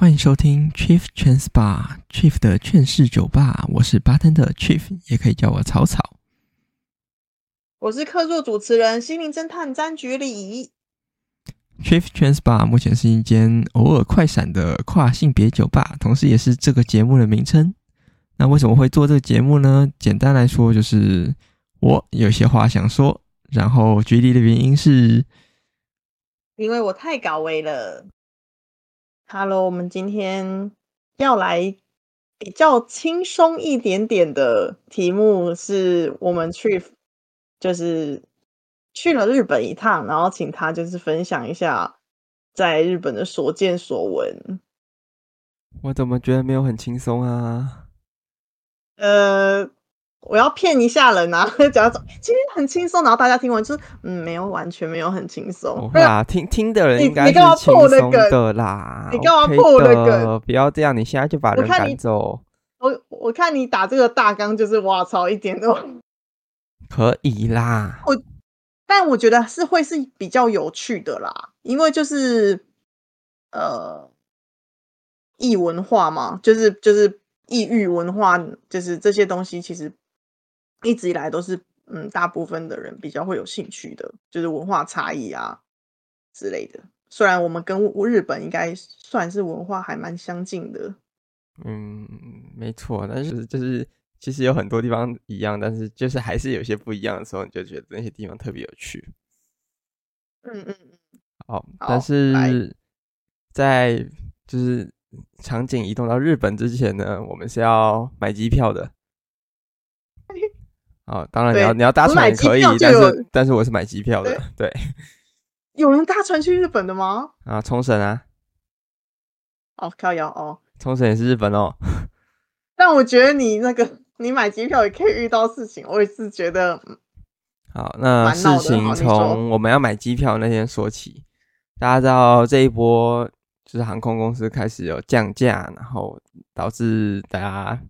欢迎收听 Chief Trans Bar Chief 的劝世酒吧，我是 Bartender Chief，也可以叫我草草。我是客座主持人心灵侦探詹局里。Chief Trans Bar 目前是一间偶尔快闪的跨性别酒吧，同时也是这个节目的名称。那为什么会做这个节目呢？简单来说，就是我有些话想说，然后菊里的原因是，因为我太高危了。Hello，我们今天要来比较轻松一点点的题目，是我们去就是去了日本一趟，然后请他就是分享一下在日本的所见所闻。我怎么觉得没有很轻松啊？呃。我要骗一下人啊，假装今天很轻松，然后大家听完就是嗯，没有，完全没有很轻松。对啊，听听的人应该是轻松的啦。你干嘛破我的梗？不要这样，你现在就把人赶走。我我看你打这个大纲就是哇操，一点都 可以啦。我但我觉得是会是比较有趣的啦，因为就是呃，异文化嘛，就是就是异域文化，就是这些东西其实。一直以来都是，嗯，大部分的人比较会有兴趣的，就是文化差异啊之类的。虽然我们跟日本应该算是文化还蛮相近的，嗯，没错。但是就是其实有很多地方一样，但是就是还是有些不一样的时候，你就觉得那些地方特别有趣。嗯嗯嗯。好，但是在就是场景移动到日本之前呢，我们是要买机票的。哦，当然你要你要搭船也可以，但是但是我是买机票的，对。对有人搭船去日本的吗？啊，冲绳啊。哦，靠腰哦。冲绳也是日本哦。但我觉得你那个你买机票也可以遇到事情，我也是觉得。好，那事情从我们要买机票那天说起。大家知道这一波就是航空公司开始有降价，然后导致大家。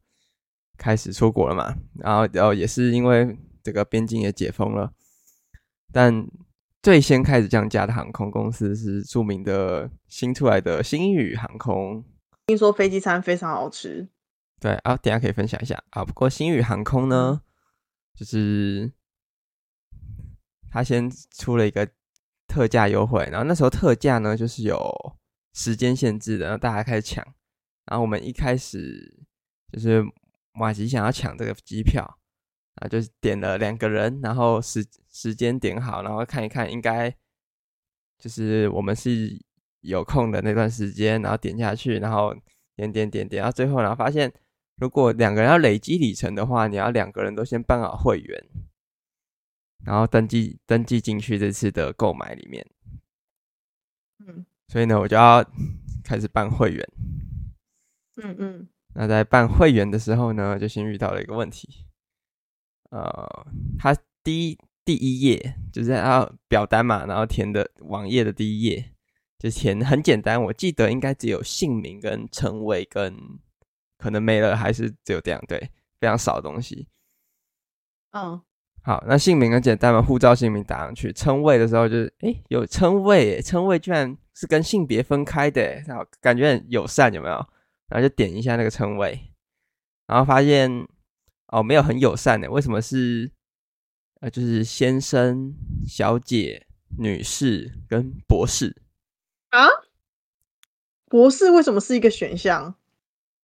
开始出国了嘛，然后然后也是因为这个边境也解封了，但最先开始降价的航空公司是著名的新出来的新宇航空。听说飞机餐非常好吃，对啊，等下可以分享一下啊。不过新宇航空呢，就是他先出了一个特价优惠，然后那时候特价呢就是有时间限制的，然后大家开始抢，然后我们一开始就是。马吉想要抢这个机票啊，就是点了两个人，然后时时间点好，然后看一看，应该就是我们是有空的那段时间，然后点下去，然后点点点点到最后，然后发现如果两个人要累积里程的话，你要两个人都先办好会员，然后登记登记进去这次的购买里面。嗯，所以呢，我就要 开始办会员。嗯嗯。那在办会员的时候呢，就先遇到了一个问题。呃，他第一第一页就是要表单嘛，然后填的网页的第一页就填很简单，我记得应该只有姓名跟称谓跟可能没了，还是只有这样，对，非常少的东西。嗯，好，那姓名很简单嘛，护照姓名打上去，称谓的时候就是，诶，有称谓，称谓居然是跟性别分开的，然后感觉很友善，有没有？然后就点一下那个称谓，然后发现哦，没有很友善的，为什么是呃，就是先生、小姐、女士跟博士啊？博士为什么是一个选项？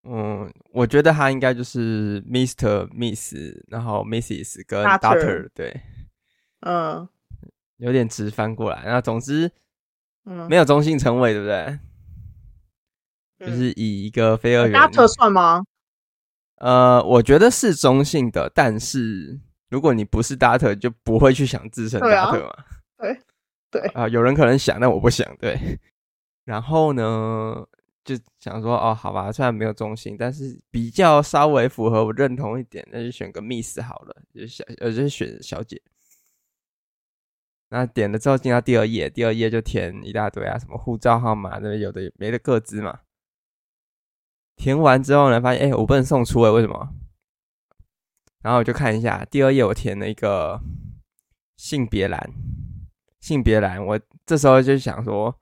嗯，我觉得他应该就是 Mister Miss，然后 Mrs. 跟 Doctor，对，嗯，有点直翻过来。然后总之，嗯，没有中性称谓，对不对？就是以一个非二元，Doctor 算吗？呃，我觉得是中性的，但是如果你不是 Doctor，就不会去想自身 Doctor 嘛。对对啊，呃，有人可能想，但我不想。对，然后呢，就想说，哦，好吧，虽然没有中性，但是比较稍微符合我认同一点，那就选个 Miss 好了，就小呃，就选小姐。那点了之后进到第二页，第二页就填一大堆啊，什么护照号码，那有的没的个资嘛。填完之后呢，发现哎、我不能送出哎，为什么？然后我就看一下第二页，我填了一个性别栏，性别栏，我这时候就想说，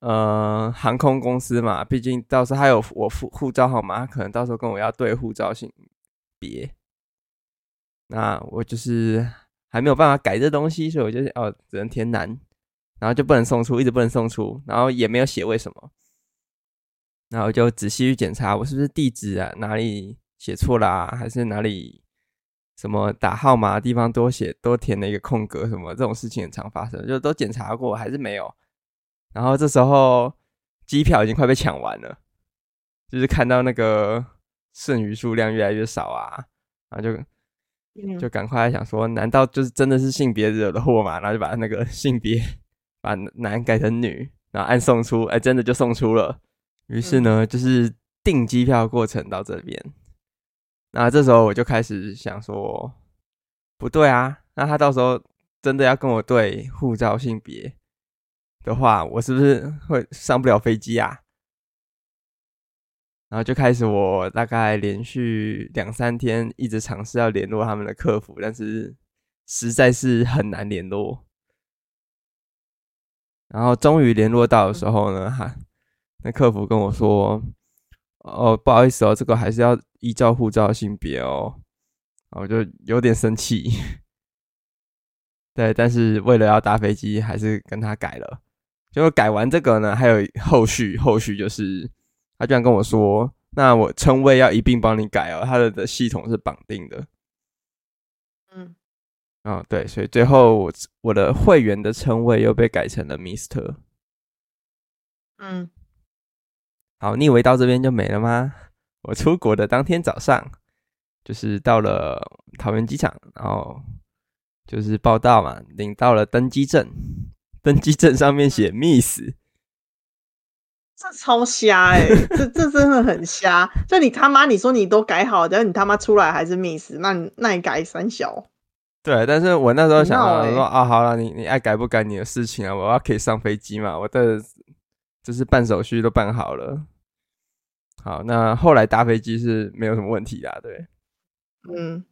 呃航空公司嘛，毕竟到时候还有我护护照号码，可能到时候跟我要对护照性别，那我就是还没有办法改这东西，所以我就哦只能填男，然后就不能送出，一直不能送出，然后也没有写为什么，然后就仔细去检查我是不是地址啊哪里写错啦，还是哪里。什么打号码的地方多写多填了一个空格，什么这种事情很常发生，就都检查过还是没有。然后这时候机票已经快被抢完了，就是看到那个剩余数量越来越少啊，然后就就赶快想说，难道就是真的是性别惹的祸嘛？然后就把那个 性别把男改成女，然后按送出，哎，真的就送出了。于是呢，就是订机票的过程到这边。那这时候我就开始想说，不对啊，那他到时候真的要跟我对护照性别的话，我是不是会上不了飞机啊？然后就开始我大概连续两三天一直尝试要联络他们的客服，但是实在是很难联络。然后终于联络到的时候呢，哈，那客服跟我说。哦，不好意思哦，这个还是要依照护照性别哦，我就有点生气。对，但是为了要搭飞机，还是跟他改了。结果改完这个呢，还有后续，后续就是他居然跟我说，那我称谓要一并帮你改哦，他的的系统是绑定的。嗯，哦，对，所以最后我我的会员的称谓又被改成了 Mister。嗯。好，你以为到这边就没了吗？我出国的当天早上，就是到了桃园机场，然后就是报到嘛，领到了登机证，登机证上面写 Miss，这超瞎哎、欸，这这真的很瞎。就你他妈，你说你都改好，然后你他妈出来还是 Miss，那你那你改三小？对，但是我那时候想说啊，好了，你你爱改不改你的事情啊，我要可以上飞机嘛，我的。就是办手续都办好了，好，那后来搭飞机是没有什么问题的，对，嗯，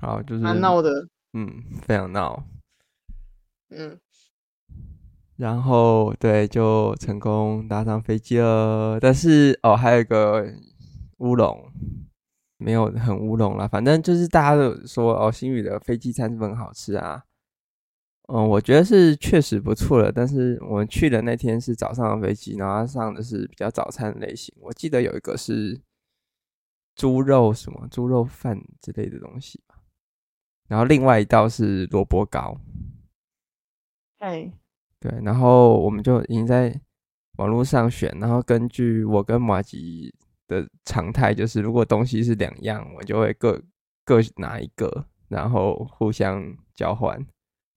好，就是蛮闹的，嗯，非常闹，嗯，然后对，就成功搭上飞机了，但是哦，还有一个乌龙，没有很乌龙啦，反正就是大家都说哦，新宇的飞机餐是不是很好吃啊？嗯，我觉得是确实不错的，但是我们去的那天是早上的飞机，然后上的是比较早餐类型。我记得有一个是猪肉什么猪肉饭之类的东西吧，然后另外一道是萝卜糕。哎，对，然后我们就已经在网络上选，然后根据我跟马吉的常态，就是如果东西是两样，我就会各各拿一个，然后互相交换。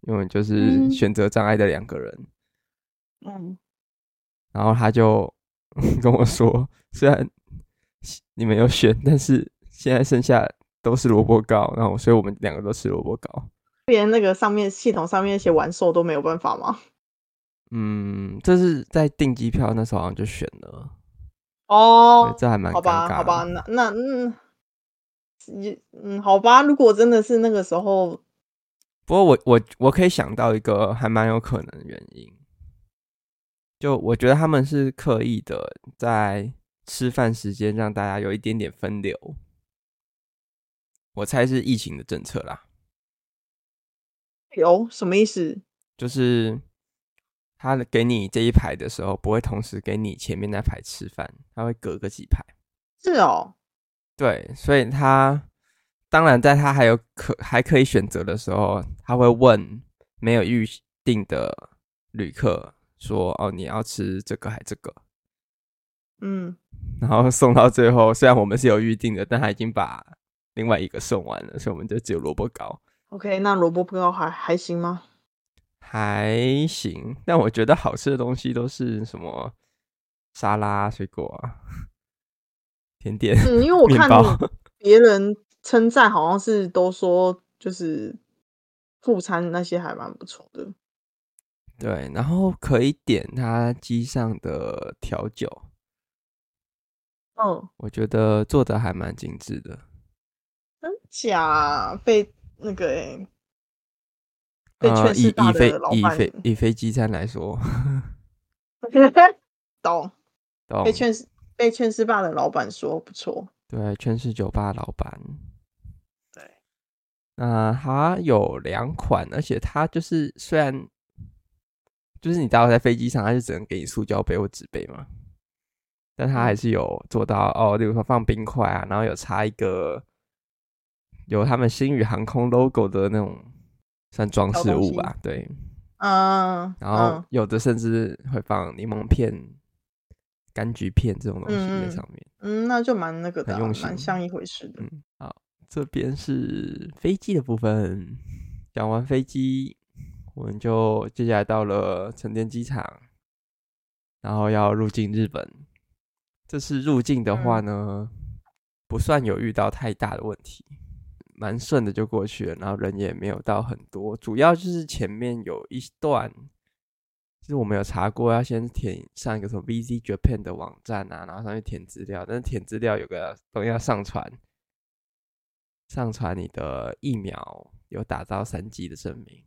因为就是选择障碍的两个人，嗯，然后他就 跟我说，虽然你们有选，但是现在剩下都是萝卜糕，然后所以我们两个都吃萝卜糕。连那个上面系统上面那些完售都没有办法吗？嗯，这是在订机票那时候好像就选了。哦，这还蛮好吧，好吧，那那嗯，嗯，好吧，如果真的是那个时候。不过我我我可以想到一个还蛮有可能的原因，就我觉得他们是刻意的在吃饭时间让大家有一点点分流，我猜是疫情的政策啦。有什么意思？就是他给你这一排的时候，不会同时给你前面那排吃饭，他会隔个几排。是哦，对，所以他。当然，在他还有可还可以选择的时候，他会问没有预定的旅客说：“哦，你要吃这个还这个？”嗯，然后送到最后，虽然我们是有预定的，但他已经把另外一个送完了，所以我们就只有萝卜糕。OK，那萝卜糕还还行吗？还行，但我觉得好吃的东西都是什么沙拉、水果啊、甜点。嗯，因为我看别人。称赞好像是都说，就是副餐那些还蛮不错的。对，然后可以点他机上的调酒。嗯，我觉得做的还蛮精致的。真假？被那个诶被劝世霸的老板、呃、以，以飞以飞以飞机餐来说，懂懂被劝世被劝世霸的老板说不错，对，劝世酒吧老板，对，那它有两款，而且它就是虽然就是你待会在飞机上，它就只能给你塑胶杯或纸杯嘛。但它还是有做到哦，例如说放冰块啊，然后有插一个有他们星宇航空 logo 的那种算装饰物吧，对，嗯，然后有的甚至会放柠檬片、柑橘片这种东西在上面，嗯，嗯，那就蛮那个的，蛮像一回事的。嗯，好，这边是飞机的部分，讲完飞机，我们就接下来到了成田机场，然后要入境日本。这次入境的话呢，不算有遇到太大的问题，蛮顺的就过去了，然后人也没有到很多，主要就是前面有一段，就是我们有查过，要先填上一个什么 VZ Japan 的网站啊，然后上去填资料，但是填资料有个东西要上传，上传你的疫苗有打到三剂的证明，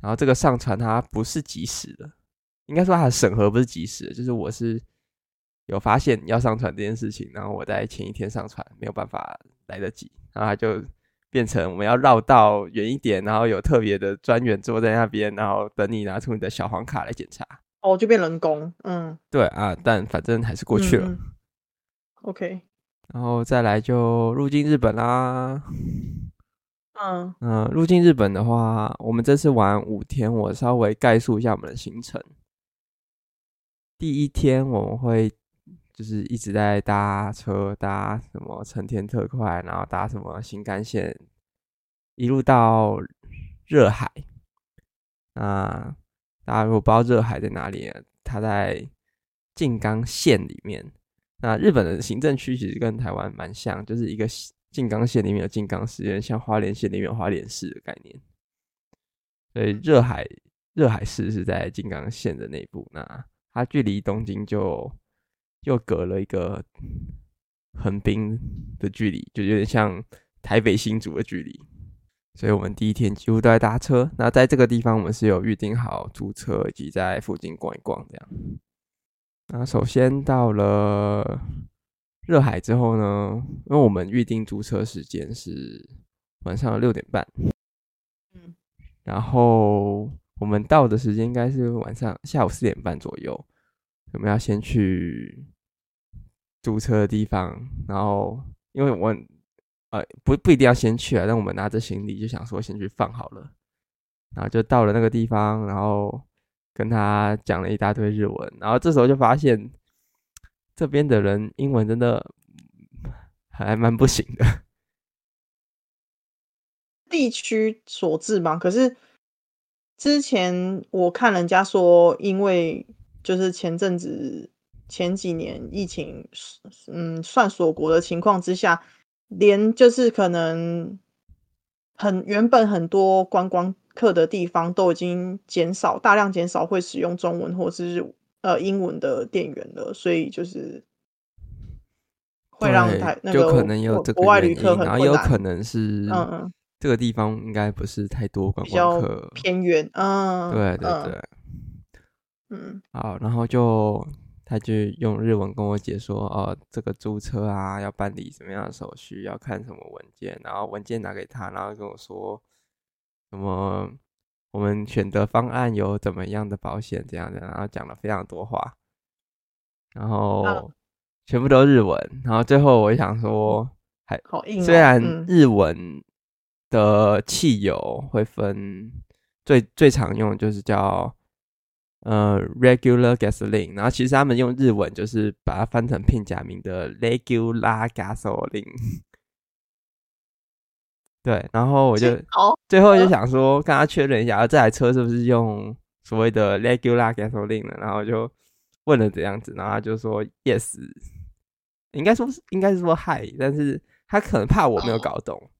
然后这个上传它不是及时的，应该说它的审核不是及时的，就是我是。有发现要上传这件事情，然后我在前一天上传，没有办法来得及，然后它就变成我们要绕到远一点，然后有特别的专员坐在那边，然后等你拿出你的小黄卡来检查。哦，就变人工，嗯，对啊，但反正还是过去了。嗯、OK，然后再来就入境日本啦。嗯嗯，入境日本的话，我们这次玩五天，我稍微概述一下我们的行程。第一天我们会。就是一直在搭车，搭什么成田特快，然后搭什么新干线，一路到热海。那大家如果不知道热海在哪里，它在静冈县里面。那日本的行政区其实跟台湾蛮像，就是一个静冈县里面有静冈市，有点像花莲县里面有花莲市的概念。所以热海热海市是在静冈县的内部，那它距离东京就。又隔了一个横滨的距离，就有点像台北新竹的距离，所以我们第一天几乎都在搭车。那在这个地方，我们是有预定好租车，以及在附近逛一逛这样。那首先到了热海之后呢，因为我们预定租车时间是晚上六点半，嗯，然后我们到的时间应该是晚上下午四点半左右，我们要先去。租车的地方，然后因为我呃不不一定要先去啊，但我们拿着行李就想说先去放好了，然后就到了那个地方，然后跟他讲了一大堆日文，然后这时候就发现这边的人英文真的还蛮不行的，地区所致嘛。可是之前我看人家说，因为就是前阵子。前几年疫情，嗯，算锁国的情况之下，连就是可能很原本很多观光客的地方都已经减少，大量减少会使用中文或是呃英文的店员了，所以就是会让台那个可能有这个国外旅客很，然后有可能是嗯嗯，这个地方应该不是太多观光客，偏远，嗯，对对对，嗯，好，然后就。他就用日文跟我解说，哦，这个租车啊，要办理什么样的手续，要看什么文件，然后文件拿给他，然后跟我说什么我们选择方案有怎么样的保险这样的，然后讲了非常多话，然后全部都日文，然后最后我想说，还好硬，虽然日文的汽油会分最最常用的就是叫。呃，regular gasoline，然后其实他们用日文就是把它翻成片假名的 regular gasoline。对，然后我就 最后就想说，跟他确认一下，这台车是不是用所谓的 regular gasoline 呢？然后就问了这样子，然后他就说 yes，应该说是应该是说 hi，但是他可能怕我没有搞懂，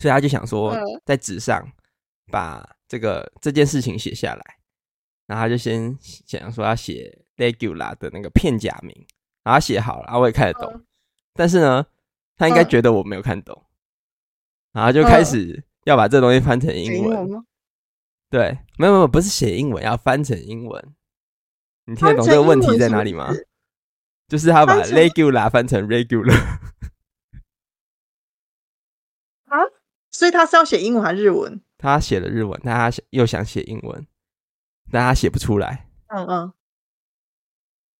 所以他就想说在纸上把这个这件事情写下来。然后他就先想说要写 regular 的那个片假名，然后写好了，然后我也看得懂，但是呢，他应该觉得我没有看懂，然后就开始要把这东西翻成英文。英文？对，没有没有，不是写英文，要翻成英文。你听得懂这个问题在哪里吗？就是他把 regular 翻成 regular。啊？所以他是要写英文还是日文？他写了日文，但他又想写英文，但他写不出来。嗯嗯。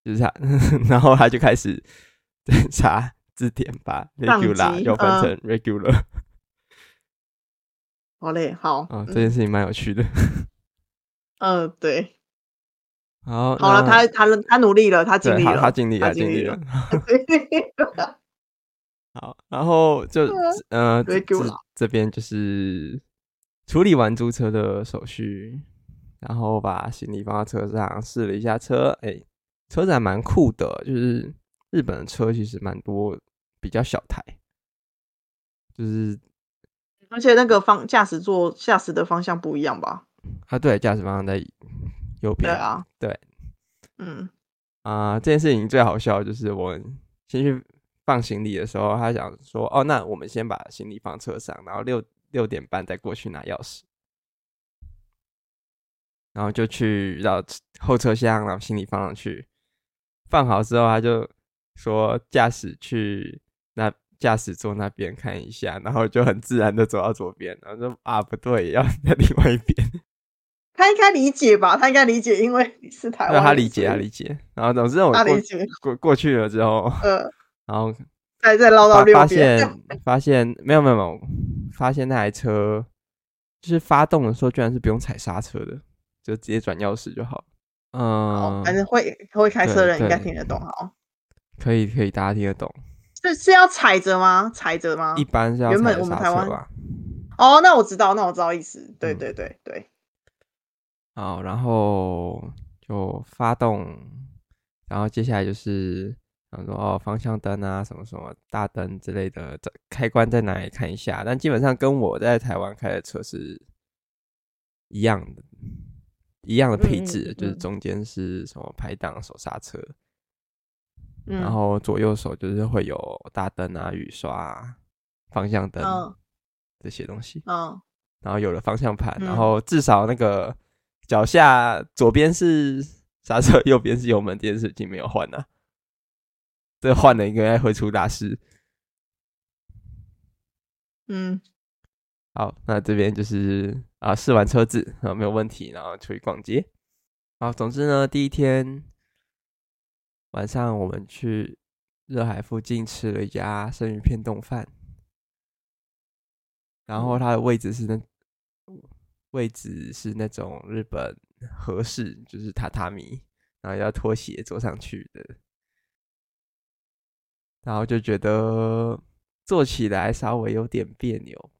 就是他，然后他就开始 查字典，把 regular 又翻成 regular。嗯、好嘞，好。啊、哦，这件事情蛮有趣的。嗯、呃，对。好，好了，他他他努力了，他尽力了，他尽力了，尽力了。好，然后就呃，这这边就是处理完租车的手续，然后把行李放到车上，试了一下车，哎、欸。车子还蛮酷的，就是日本的车其实蛮多，比较小台，就是而且那个方驾驶座驾驶的方向不一样吧？啊，对，驾驶方向在右边。对啊，对，嗯啊、呃，这件事情最好笑就是我先去放行李的时候，他想说，哦，那我们先把行李放车上，然后六六点半再过去拿钥匙。然后就去到后车厢，然后行李放上去。放好之后，他就说驾驶去那驾驶座那边看一下，然后就很自然的走到左边，然后说啊不对，要在另外一边。他应该理解吧？他应该理解，因为你是台湾。他理解，他理解。然后总之我过过过去了之后，呃，然后 再再绕到发现 发现没有没有没有，发现那台车就是发动的时候居然是不用踩刹车的，就直接转钥匙就好。嗯，反正会会开车的人应该听得懂哈。可以可以，大家听得懂。是是要踩着吗？踩着吗？一般是要踩着刹车吧。哦，那我知道，那我知道意思。对对对对。好，然后就发动，然后接下来就是，然后说哦，方向灯啊，什么什么大灯之类的，这开关在哪里看一下。但基本上跟我在台湾开的车是一样的。一样的配置，嗯嗯嗯、就是中间是什么排档、手刹车，嗯、然后左右手就是会有大灯啊、雨刷、啊、方向灯、哦、这些东西。嗯，然后有了方向盘，嗯、然后至少那个脚下左边是刹车，右边是油门，这件事情没有换啊。这换了应该会出大事。嗯。好，那这边就是啊，试完车子啊没有问题，然后出去逛街。好，总之呢，第一天晚上我们去热海附近吃了一家生鱼片冻饭，然后它的位置是那位置是那种日本和式，就是榻榻米，然后要拖鞋坐上去的，然后就觉得坐起来稍微有点别扭。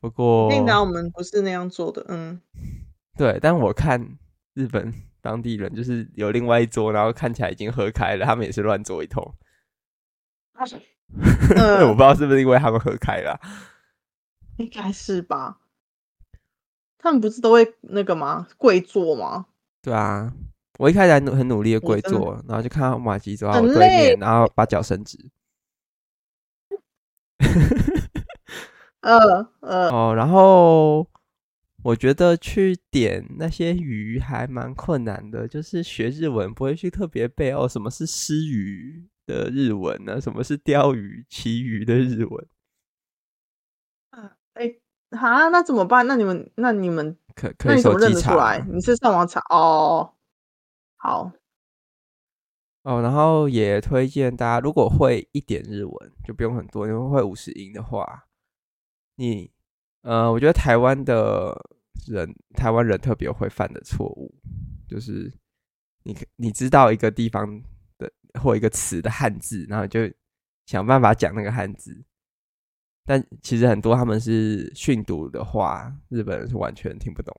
不过，领导我们不是那样做的，嗯，对。但我看日本当地人就是有另外一桌，然后看起来已经喝开了，他们也是乱做一通。呃、我不知道是不是因为他们喝开了，应该是吧？他们不是都会那个吗？跪坐吗？对啊，我一开始还很努力的跪坐，然后就看到马吉走到我对面，然后把脚伸直。呃呃哦，然后我觉得去点那些鱼还蛮困难的，就是学日文不会去特别背哦，什么是鰤鱼的日文呢？什么是鯛鱼、旗鱼的日文？啊，哎，哈，那怎么办？那你们，那你们可可以手机查？你是上网查哦？好哦，然后也推荐大家，如果会一点日文，就不用很多，因为会五十音的话。你，呃，我觉得台湾的人，台湾人特别会犯的错误，就是你你知道一个地方的或一个词的汉字，然后就想办法讲那个汉字，但其实很多他们是训读的话，日本人是完全听不懂。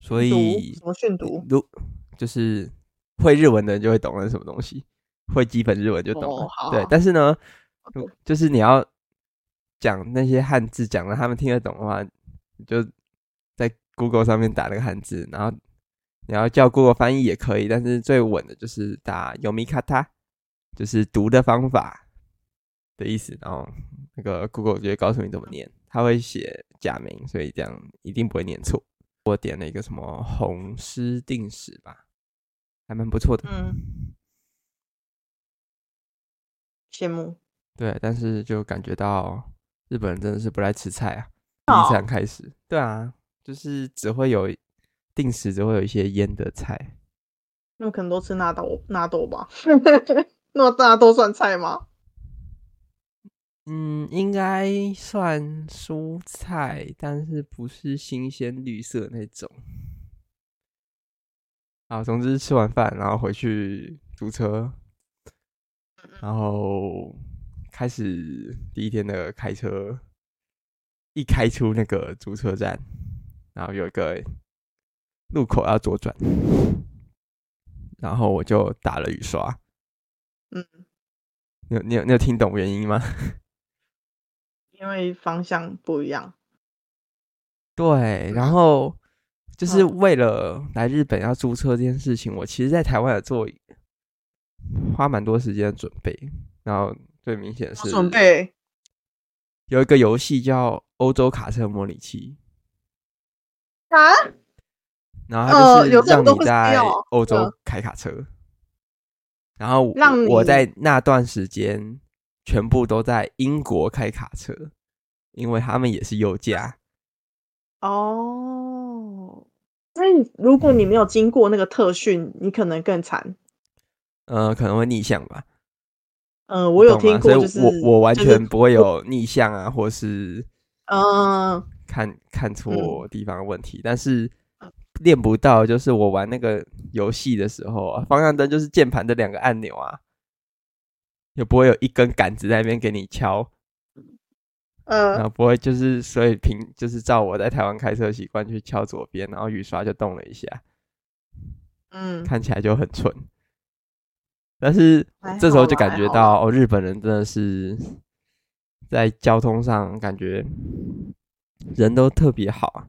所以什么训读？如就是会日文的人就会懂那什么东西，会基本日文就懂了。哦、对，但是呢，就是你要。讲那些汉字，讲了他们听得懂的话，你就在 Google 上面打那个汉字，然后你要叫 Google 翻译也可以，但是最稳的就是打 Yomikata，，就是读的方法。的意思，然后那个 Google 就会告诉你怎么念，他会写假名，所以这样一定不会念错。我点了一个什么红狮定时吧，还蛮不错的。嗯，羡慕。对，但是就感觉到日本人真的是不爱吃菜啊。第一餐开始，对啊，就是只会有定时，只会有一些腌的菜。那么可能都吃纳豆，纳豆吧？那大家都算菜吗？嗯，应该算蔬菜，但是不是新鲜绿色那种。啊，总之吃完饭，然后回去租车，然后开始第一天的开车。一开出那个租车站，然后有一个路口要左转，然后我就打了雨刷。嗯，你有你有你有听懂原因吗？因为方向不一样。对，然后就是为了来日本要租车这件事情，我其实在台湾也做花蛮多时间的准备。然后最明显的是准备有一个游戏叫。欧洲卡车模拟器啊，然后它就是让你在欧洲开卡车，然后让我在那段时间全部都在英国开卡车，因为他们也是右驾。哦，所以如果你没有经过那个特训，你可能更惨。呃，可能会逆向吧。嗯，我有听过，所以我我完全不会有逆向啊，或是。嗯，看看错地方的问题，嗯、但是练不到。就是我玩那个游戏的时候啊，方向灯就是键盘的两个按钮啊，也不会有一根杆子在那边给你敲。嗯，然后不会就是所以凭就是照我在台湾开车习惯去敲左边，然后雨刷就动了一下。嗯，看起来就很蠢，但是这时候就感觉到哦，日本人真的是。在交通上感觉人都特别好啊，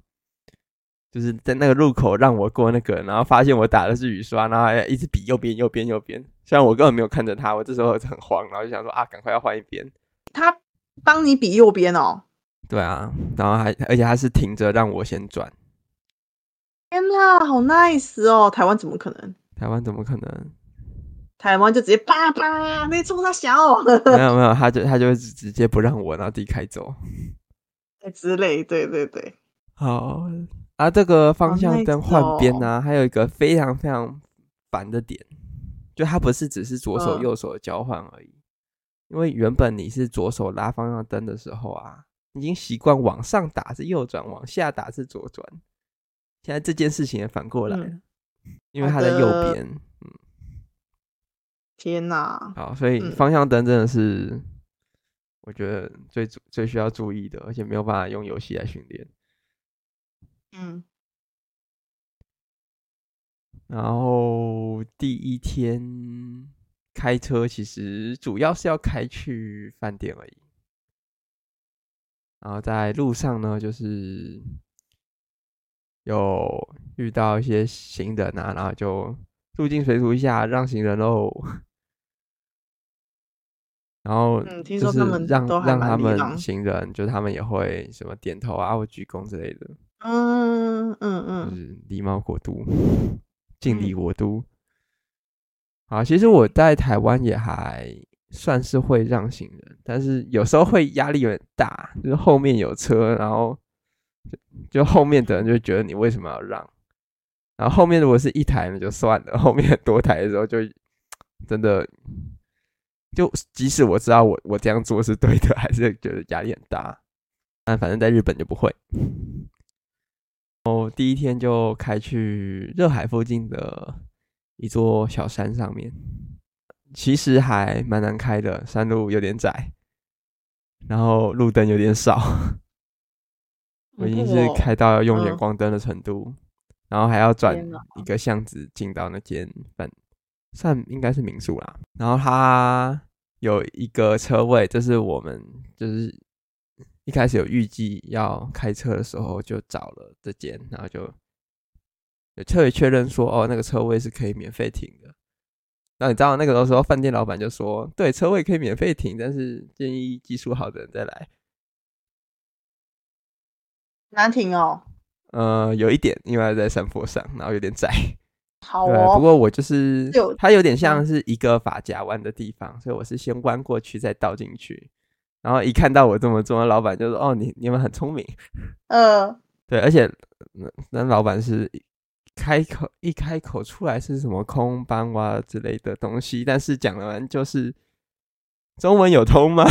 就是在那个路口让我过那个，然后发现我打的是雨刷，然后还一直比右边、右边、右边。虽然我根本没有看着他，我这时候很慌，然后就想说啊，赶快要换一边。他帮你比右边哦？对啊，然后还而且他是停着让我先转。天呐，好 nice 哦！台湾怎么可能？台湾怎么可能？台湾就直接叭叭，没冲他小，没有没有，他就他就直接不让我，然后自己开走，之类，对对对。好啊，这个方向灯换边呢，还有一个非常非常烦的点，就它不是只是左手右手的交换而已，嗯、因为原本你是左手拉方向灯的时候啊，已经习惯往上打是右转，往下打是左转，现在这件事情也反过来了，嗯、因为它在右边。天呐！好，所以方向灯真的是我觉得最最需要注意的，而且没有办法用游戏来训练。嗯。然后第一天开车，其实主要是要开去饭店而已。然后在路上呢，就是有遇到一些行人啊，然后就入境随俗一下，让行人喽。然后就是让让他们行人，就他们也会什么点头啊或鞠躬之类的。嗯嗯嗯，就是礼貌国度，敬礼国都。啊，其实我在台湾也还算是会让行人，但是有时候会压力有点大，就是后面有车，然后就就后面的人就觉得你为什么要让？然后后面如果是一台那就算了，后面多台的时候就真的。就即使我知道我我这样做是对的，还是觉得压力很大。但反正在日本就不会。哦，第一天就开去热海附近的一座小山上面，其实还蛮难开的，山路有点窄，然后路灯有点少。我已经是开到要用远光灯的程度，然后还要转一个巷子进到那间饭。算应该是民宿啦，然后它有一个车位，这是我们就是一开始有预计要开车的时候就找了这间，然后就有特别确认说哦，那个车位是可以免费停的，然后你知道那个时候饭店老板就说，对，车位可以免费停，但是建议技术好的人再来。难停哦。呃，有一点，因为在山坡上，然后有点窄。好哦。不过我就是，有它有点像是一个发夹弯的地方，所以我是先弯过去再倒进去。然后一看到我这么做，老板就说：“哦，你你们很聪明。”呃，对，而且那那老板是开口一开口出来是什么空班哇之类的东西，但是讲完就是中文有通吗？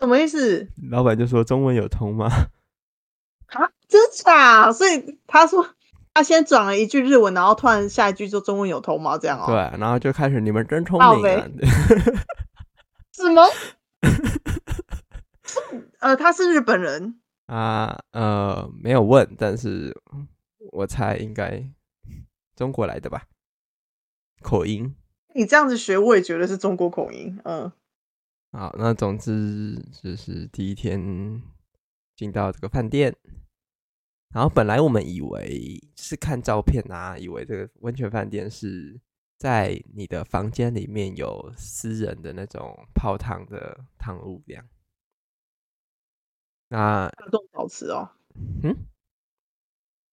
什么意思？老板就说中文有通吗？啊，真假？所以他说他先转了一句日文，然后突然下一句就中文有头毛？这样哦。对，然后就开始你们真聪明啊。什么？呃，他是日本人啊？呃，没有问，但是我猜应该中国来的吧？口音？你这样子学，我也觉得是中国口音。嗯，好，那总之就是第一天进到这个饭店，然后本来我们以为是看照片啊，以为这个温泉饭店是。在你的房间里面有私人的那种泡汤的汤屋，这样。那大众陶瓷哦，嗯，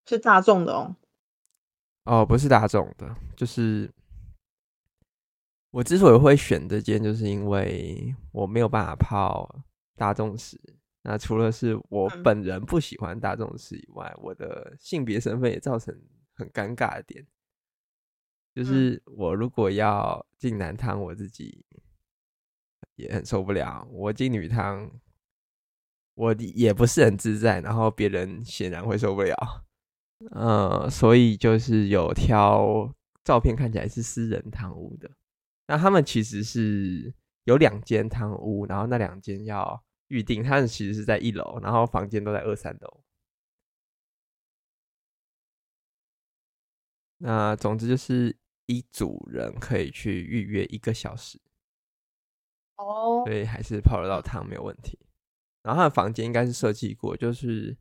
是大众的哦。哦，不是大众的，就是我之所以会选这间，就是因为我没有办法泡大众池。那除了是我本人不喜欢大众式以外，我的性别身份也造成很尴尬的点。就是我如果要进男汤，我自己也很受不了；我进女汤，我也不是很自在。然后别人显然会受不了，呃，所以就是有挑照片看起来是私人汤屋的。那他们其实是有两间汤屋，然后那两间要预定，他们其实是在一楼，然后房间都在二三楼。那总之就是。一组人可以去预约一个小时，哦，所以还是泡得到汤没有问题。然后他的房间应该是设计过，就是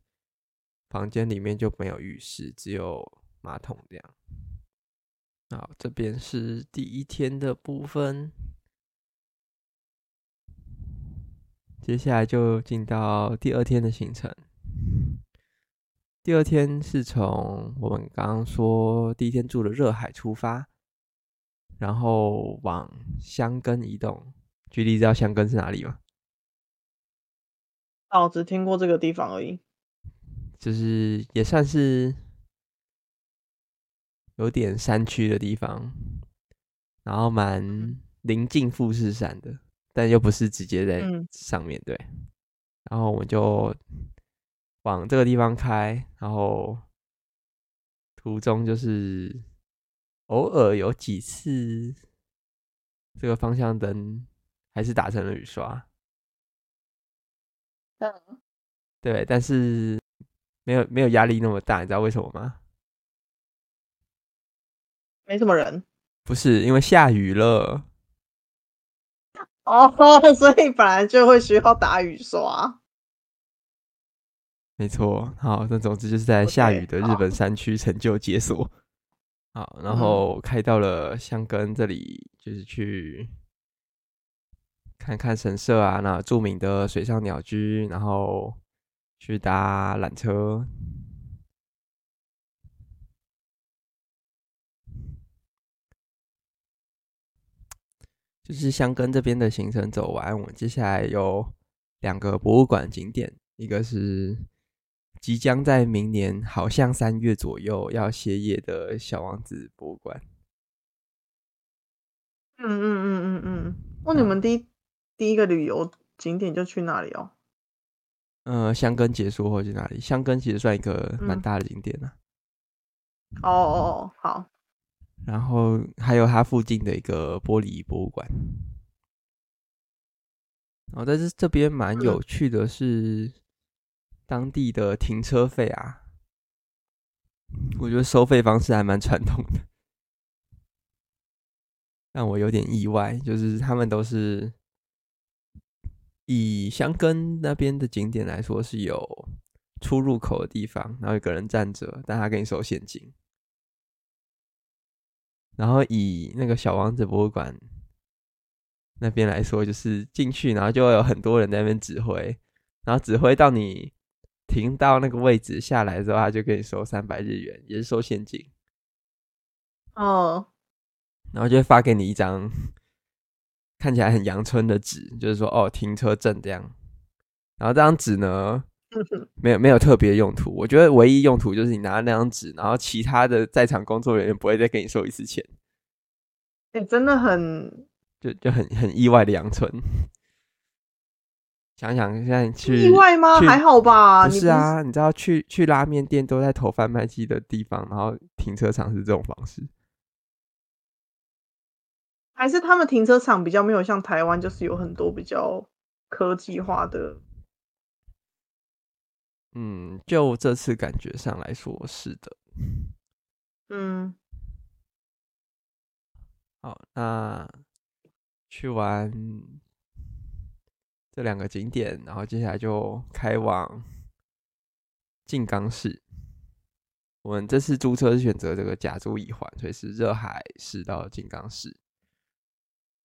房间里面就没有浴室，只有马桶这样。好，这边是第一天的部分，接下来就进到第二天的行程。第二天是从我们刚刚说第一天住的热海出发。然后往箱根移动，距离知道箱根是哪里吗？哦，只听过这个地方而已。就是也算是有点山区的地方，然后蛮临近富士山的，但又不是直接在上面对。然后我们就往这个地方开，然后途中就是。偶尔有几次，这个方向灯还是打成了雨刷。嗯，对，但是没有没有压力那么大，你知道为什么吗？没什么人。不是，因为下雨了。哦，所以本来就会需要打雨刷。没错，好，那总之就是在下雨的日本山区成就解锁。好，然后开到了箱根这里，就是去看看神社啊，那著名的水上鸟居，然后去搭缆车。就是香根这边的行程走完，我们接下来有两个博物馆景点，一个是。即将在明年，好像三月左右要歇业的小王子博物馆。嗯嗯嗯嗯嗯。那、嗯、你们第一、嗯、第一个旅游景点就去哪里哦？呃，香根结束后去哪里？香根其实算一个蛮大的景点呢、啊。哦哦哦，好。然后还有它附近的一个玻璃博物馆。然后但是这边蛮有趣的是。当地的停车费啊，我觉得收费方式还蛮传统的，让我有点意外。就是他们都是以箱根那边的景点来说，是有出入口的地方，然后有个人站着，但他给你收现金。然后以那个小王子博物馆那边来说，就是进去，然后就会有很多人在那边指挥，然后指挥到你停到那个位置下来之后，他就跟你收三百日元，也是收现金。哦，然后就会发给你一张看起来很阳春的纸，就是说哦，停车证这样。然后这张纸呢，没有没有特别用途。我觉得唯一用途就是你拿那张纸，然后其他的在场工作人员不会再给你收一次钱。哎、欸，真的很，就就很很意外的阳春。想想现在去意外吗？还好吧。不是啊，你，你知道去去拉面店都在投贩卖机的地方，然后停车场是这种方式。还是他们停车场比较没有像台湾，就是有很多比较科技化的。嗯，就这次感觉上来说是的。嗯，好，那去完这两个景点，然后接下来就开往静冈市。我们这次租车是选择这个甲租乙环，所以是热海市到静冈市。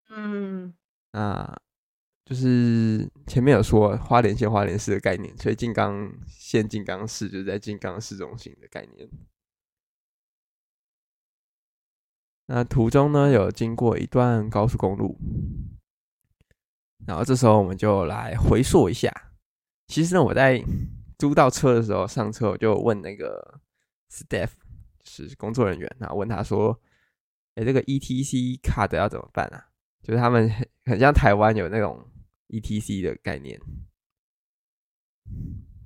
嗯，那就是前面有说花莲县花莲市的概念，所以金刚县金刚市就是在金刚市中心的概念。那途中呢，有经过一段高速公路，然后这时候我们就来回溯一下。其实呢，我在租到车的时候上车，我就问那个 staff，就是工作人员，然后问他说：“哎、这个 ETC 卡的要怎么办啊？”就是他们很像台湾有那种 ETC 的概念，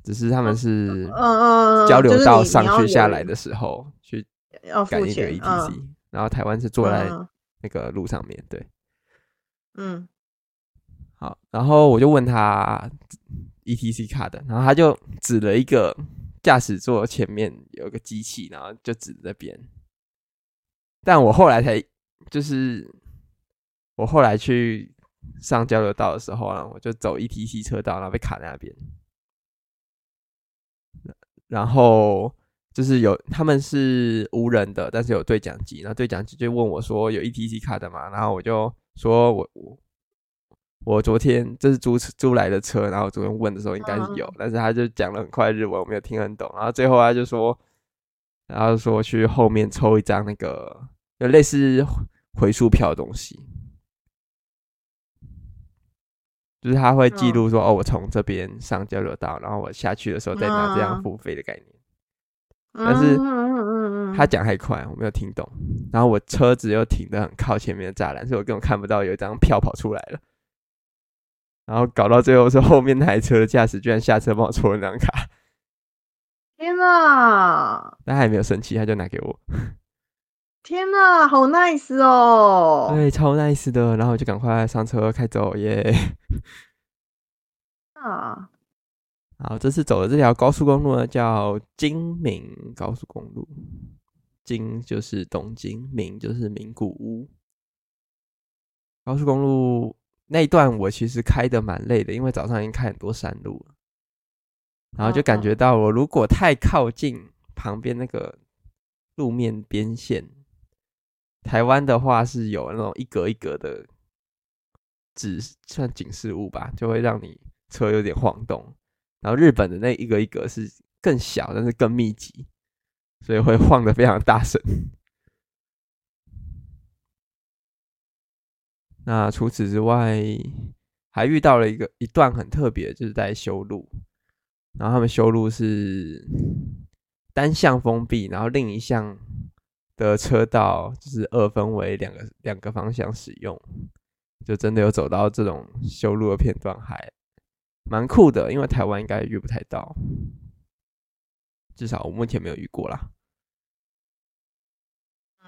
只是他们是嗯交流到上去下来的时候去改一个 ETC，然后台湾是坐在那个路上面对，嗯，好，然后我就问他 ETC 卡的，然后他就指了一个驾驶座前面有一个机器，然后就指那边，但我后来才就是。我后来去上交流道的时候呢，我就走 ETC 车道，然后被卡在那边。然后就是有他们是无人的，但是有对讲机，然后对讲机就问我说：“有 ETC 卡的吗？”然后我就说我我我昨天这是租租来的车，然后昨天问的时候应该是有，但是他就讲了很快日文，我没有听很懂。然后最后他就说，然后说去后面抽一张那个有类似回数票的东西。就是他会记录说，哦，我从这边上交流道，然后我下去的时候再拿这样付费的概念。但是他讲太快，我没有听懂。然后我车子又停得很靠前面的栅栏，所以我根本看不到有一张票跑出来了。然后搞到最后是后面那台车的驾驶居然下车帮我抽了那张卡。天哪！但他还没有生气，他就拿给我。天哪，好 nice 哦！对，超 nice 的。然后我就赶快上车开走耶。啊，好，这次走的这条高速公路呢，叫京明高速公路。京就是东京，名就是名古屋。高速公路那一段我其实开的蛮累的，因为早上已经开很多山路了，然后就感觉到我如果太靠近旁边那个路面边线。台湾的话是有那种一格一格的指算警示物吧，就会让你车有点晃动。然后日本的那一格一格是更小，但是更密集，所以会晃得非常大声。那除此之外，还遇到了一个一段很特别，就是在修路。然后他们修路是单向封闭，然后另一项。的车道就是二分为两个两个方向使用，就真的有走到这种修路的片段，还蛮酷的。因为台湾应该遇不太到，至少我目前没有遇过啦。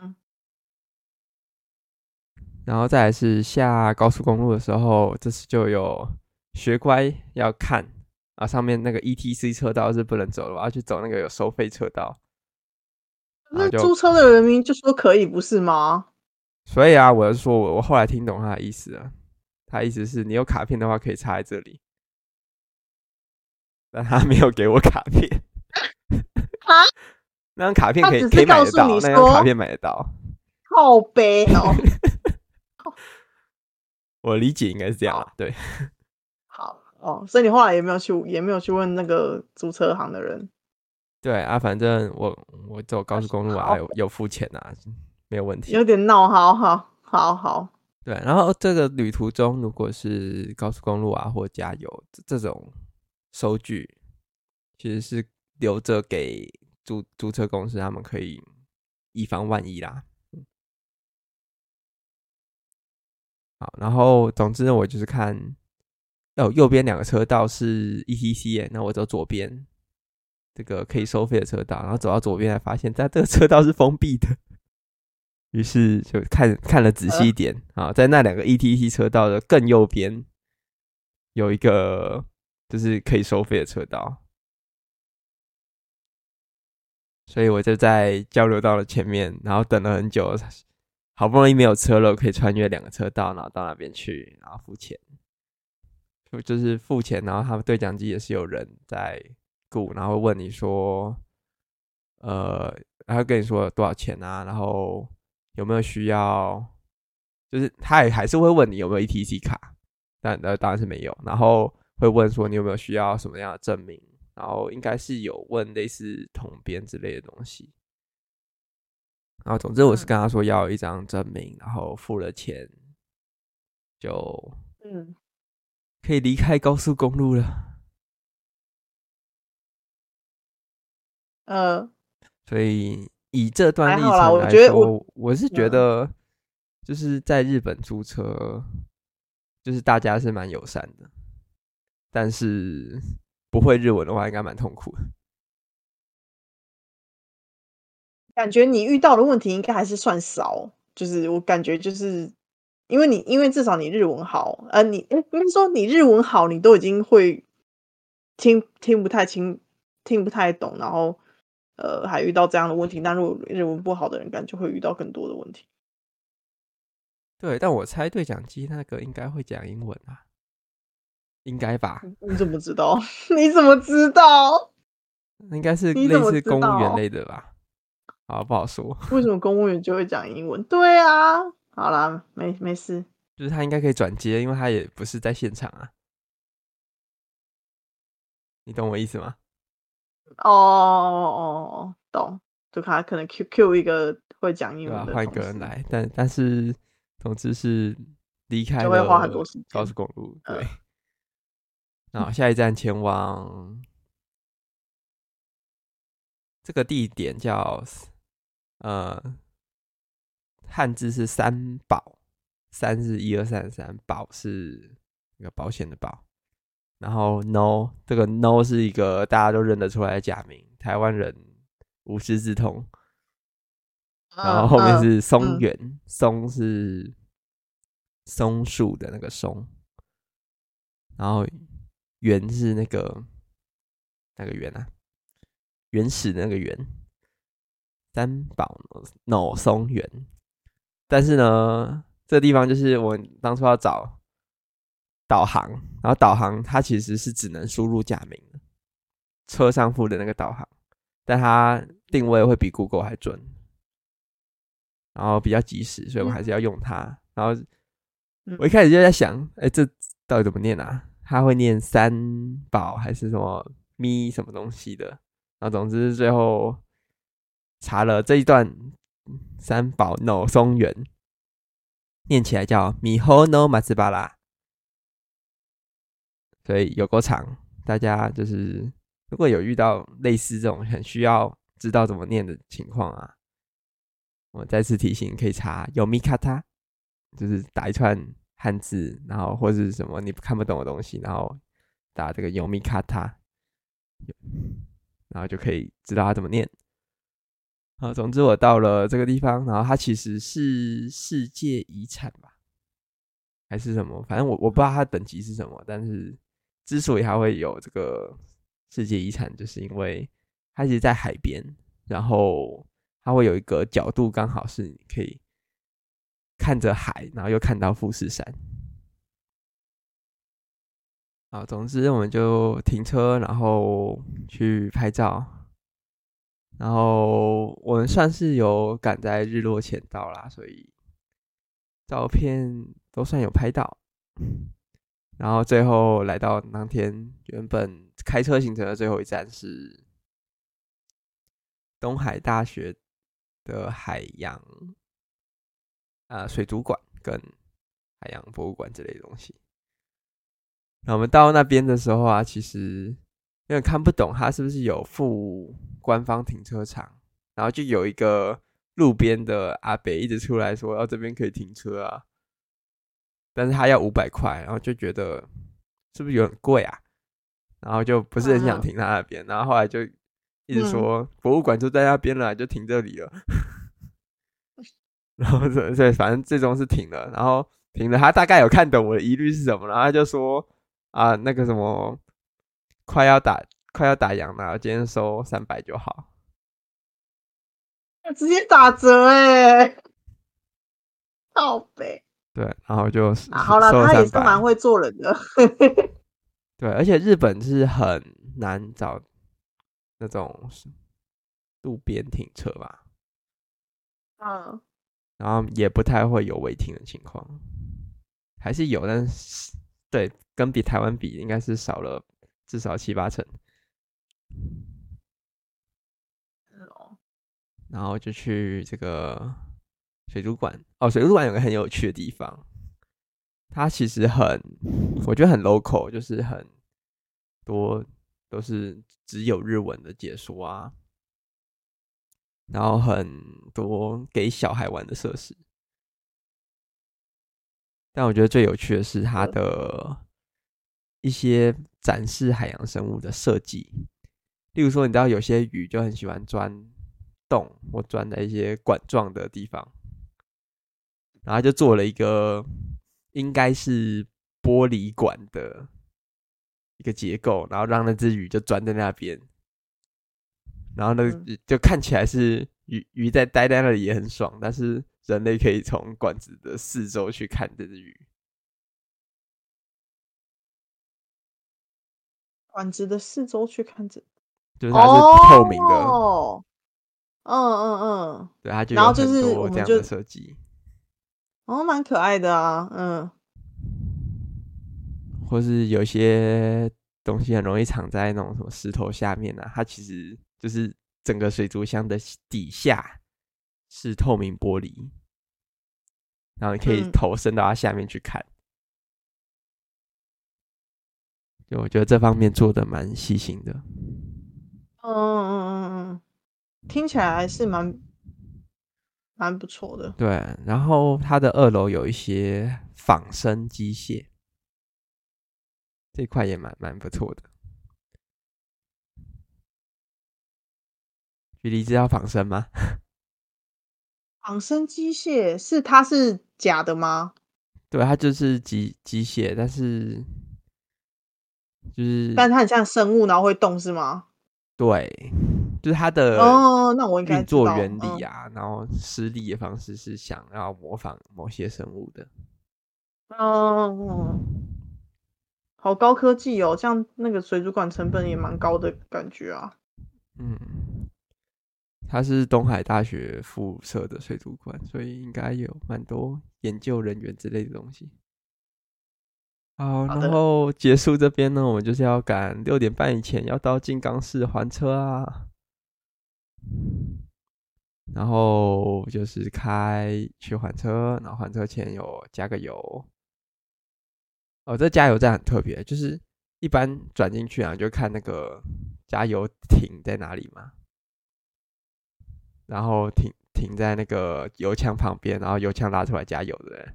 嗯，然后再来是下高速公路的时候，这次就有学乖要看啊，上面那个 ETC 车道是不能走的，我要去走那个有收费车道。那租车的人民就说可以，不是吗？所以啊，我是说，我我后来听懂他的意思了。他意思是你有卡片的话可以插在这里，但他没有给我卡片。啊？那张卡片可以可以买得到，那张卡片买得到。好悲哦。我理解应该是这样啊，对。好哦，所以你后来也没有去，也没有去问那个租车行的人。对啊，反正我我走高速公路啊，有有付钱啊，没有问题。有点闹，好好好好。对，然后这个旅途中，如果是高速公路啊或加油这种收据，其实是留着给租租车公司，他们可以以防万一啦。好，然后总之呢，我就是看，哦，右边两个车道是 ETC，那我走左边这个可以收费的车道，然后走到左边才发现，在这个车道是封闭的。于是就看看了仔细一点啊，在那两个 ETC 车道的更右边有一个就是可以收费的车道，所以我就在交流道的前面，然后等了很久，好不容易没有车了，可以穿越两个车道，然后到那边去，然后付钱，就就是付钱，然后他们对讲机也是有人在顾，然后问你说，呃，然后跟你说多少钱啊，然后。有没有需要？就是他也还是会问你有没有 ETC 卡，但呃当然是没有。然后会问说你有没有需要什么样的证明？然后应该是有问类似统编之类的东西。然后总之我是跟他说要一张证明，然后付了钱，就嗯可以离开高速公路了。呃，所以。以这段历程来说，我，觉得我，我是觉得，就是在日本租车，就是大家是蛮友善的，但是不会日文的话，应该蛮痛苦的。感觉你遇到的问题应该还是算少，就是我感觉就是因为你，因为至少你日文好，呃，你，应该说你日文好，你都已经会听听不太清，听不太懂，然后。呃，还遇到这样的问题，那如果日文不好的人，感觉会遇到更多的问题。对，但我猜对讲机那个应该会讲英文啊，应该吧？你怎么知道？你怎么知道？应该是类似公务员类的吧？好，不好说。为什么公务员就会讲英文？对啊，好啦，没没事。就是他应该可以转接，因为他也不是在现场啊。你懂我意思吗？哦哦哦，懂，就看他可能 Q Q 一个会讲英文的，换一个人来，但但是总之是离开了高速公路，对。然后下一站前往这个地点叫呃汉字是三宝，三是一二三三，宝是那个保险的保。然后 No，这个 No 是一个大家都认得出来的假名，台湾人无师自通。然后后面是松原，嗯、松是松树的那个松，然后原是那个那个原啊，原始的那个原。三宝 No 松原，但是呢，这个地方就是我当初要找。导航，然后导航它其实是只能输入假名，车上附的那个导航，但它定位会比 Google 还准，然后比较及时，所以我们还是要用它。然后我一开始就在想，哎、欸，这到底怎么念啊？它会念三宝还是什么咪什么东西的？然后总之最后查了这一段三宝 no 松原，念起来叫米吼 no 马兹巴拉。所以有够长，大家就是如果有遇到类似这种很需要知道怎么念的情况啊，我再次提醒，可以查有米卡塔，就是打一串汉字，然后或者是什么你看不懂的东西，然后打这个有米卡塔，然后就可以知道它怎么念。好，总之我到了这个地方，然后它其实是世界遗产吧，还是什么？反正我我不知道它等级是什么，但是。之所以它会有这个世界遗产，就是因为它其实在海边，然后它会有一个角度刚好是你可以看着海，然后又看到富士山。好，总之我们就停车，然后去拍照。然后我们算是有赶在日落前到啦，所以照片都算有拍到。然后最后来到当天原本开车行程的最后一站是东海大学的海洋啊、水族馆跟海洋博物馆之类的东西。然后我们到那边的时候啊，其实有点看不懂它是不是有附官方停车场，然后就有一个路边的阿北一直出来说：“哦，这边可以停车啊。”但是他要五百块，然后就觉得是不是有点贵啊？然后就不是很想停他那边，然后后来就一直说博物馆就在那边了，就停这里了。然后对对，反正最终是停了，然后停了，他大概有看懂我的疑虑是什么，然后他就说啊，那个什么快要打快要打烊了，今天收三百就好，直接打折哎、欸，好呗。对，然后就啊，好了，他也是蛮会做人的。对，而且日本是很难找那种路边停车吧？嗯，然后也不太会有违停的情况，还是有，但是对，跟比台湾比，应该是少了至少七八成。哦。然后就去这个。水族馆哦，水族馆有个很有趣的地方，它其实很，我觉得很 local，就是很多都是只有日文的解说啊，然后很多给小孩玩的设施，但我觉得最有趣的是它的一些展示海洋生物的设计，例如说，你知道有些鱼就很喜欢钻洞或钻在一些管状的地方。然后就做了一个应该是玻璃管的一个结构，然后让那只鱼就钻在那边，然后呢就看起来是鱼鱼在待在那里也很爽，但是人类可以从管子的四周去看这只鱼。管子的四周去看这，就是它是透明的。哦，嗯嗯嗯，对，它就有很多这样的设计。哦，蛮可爱的啊，嗯，或是有些东西很容易藏在那种什么石头下面啊，它其实就是整个水族箱的底下是透明玻璃，然后你可以头伸到它下面去看。嗯、就我觉得这方面做的蛮细心的。嗯嗯嗯嗯，听起来还是蛮。蛮不错的，对。然后它的二楼有一些仿生机械，这块也蛮蛮不错的。距离知道仿生吗？仿生机械是它是假的吗？对，它就是机机械，但是就是，但它很像生物，然后会动，是吗？对。就是它的哦，那我应该运作原理啊，然后施力的方式是想要模仿某些生物的。哦，好高科技哦，像那个水族馆成本也蛮高的感觉啊。嗯，它是东海大学附设的水族馆，所以应该有蛮多研究人员之类的东西。好，然后结束这边呢，我们就是要赶六点半以前要到静冈市还车啊。然后就是开去还车，然后还车前有加个油。哦，这加油站很特别，就是一般转进去啊，就看那个加油亭在哪里嘛。然后停停在那个油枪旁边，然后油枪拉出来加油的。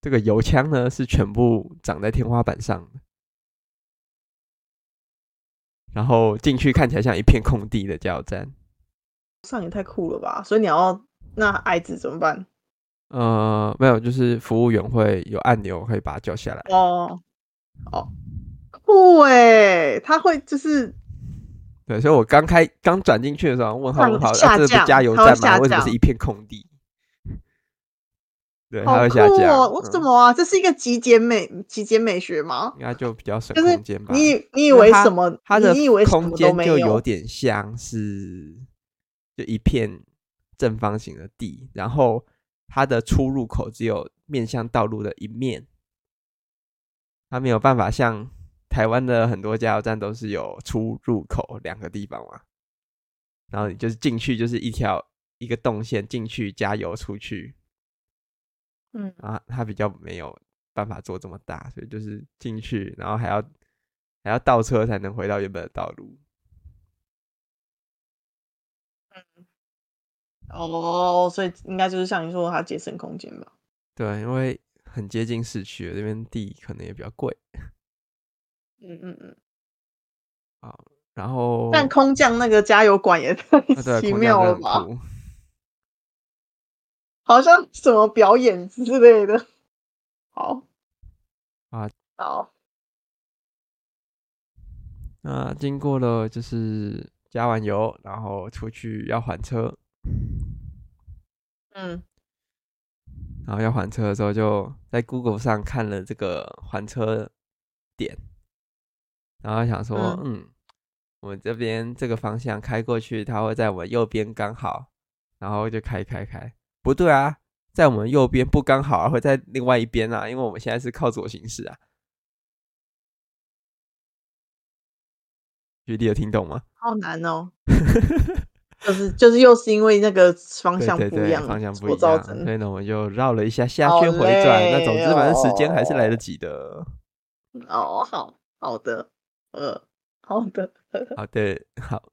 这个油枪呢是全部长在天花板上的。然后进去看起来像一片空地的加油站，上也太酷了吧！所以你要那矮子怎么办？呃，没有，就是服务员会有按钮可以把他叫下来。哦哦，酷诶，他会就是对，所以我刚开刚转进去的时候问号问号，啊，这是加油站吗？为什么是一片空地？对，它会下降。哦、为什么啊？嗯、这是一个极简美极简美学吗？应该就比较省空间吧。你你以为什么？它的你以为空间就有点像是就一片正方形的地，然后它的出入口只有面向道路的一面，它没有办法像台湾的很多加油站都是有出入口两个地方嘛。然后你就是进去就是一条一个动线进去加油出去。嗯啊，他比较没有办法做这么大，所以就是进去，然后还要还要倒车才能回到原本的道路。嗯，哦，所以应该就是像你说，它节省空间吧？对，因为很接近市区，这边地可能也比较贵。嗯嗯嗯。好，然后但空降那个加油管也太奇妙了吧？好像什么表演之类的，好。啊，好。那经过了就是加完油，然后出去要还车，嗯，然后要还车的时候，就在 Google 上看了这个还车点，然后想说，嗯，嗯，我们这边这个方向开过去，它会在我们右边刚好，然后就开开开。不对啊，在我们右边不刚好，而会在另外一边啊，因为我们现在是靠左行驶啊。举例有听懂吗？好难哦，就是就是又是因为那个方向不一样，对对对，方向不一样，所以呢，我们就绕了一下下圈回转。哦、那总之反正时间还是来得及的。哦，好好的，呃，好的，好的，好。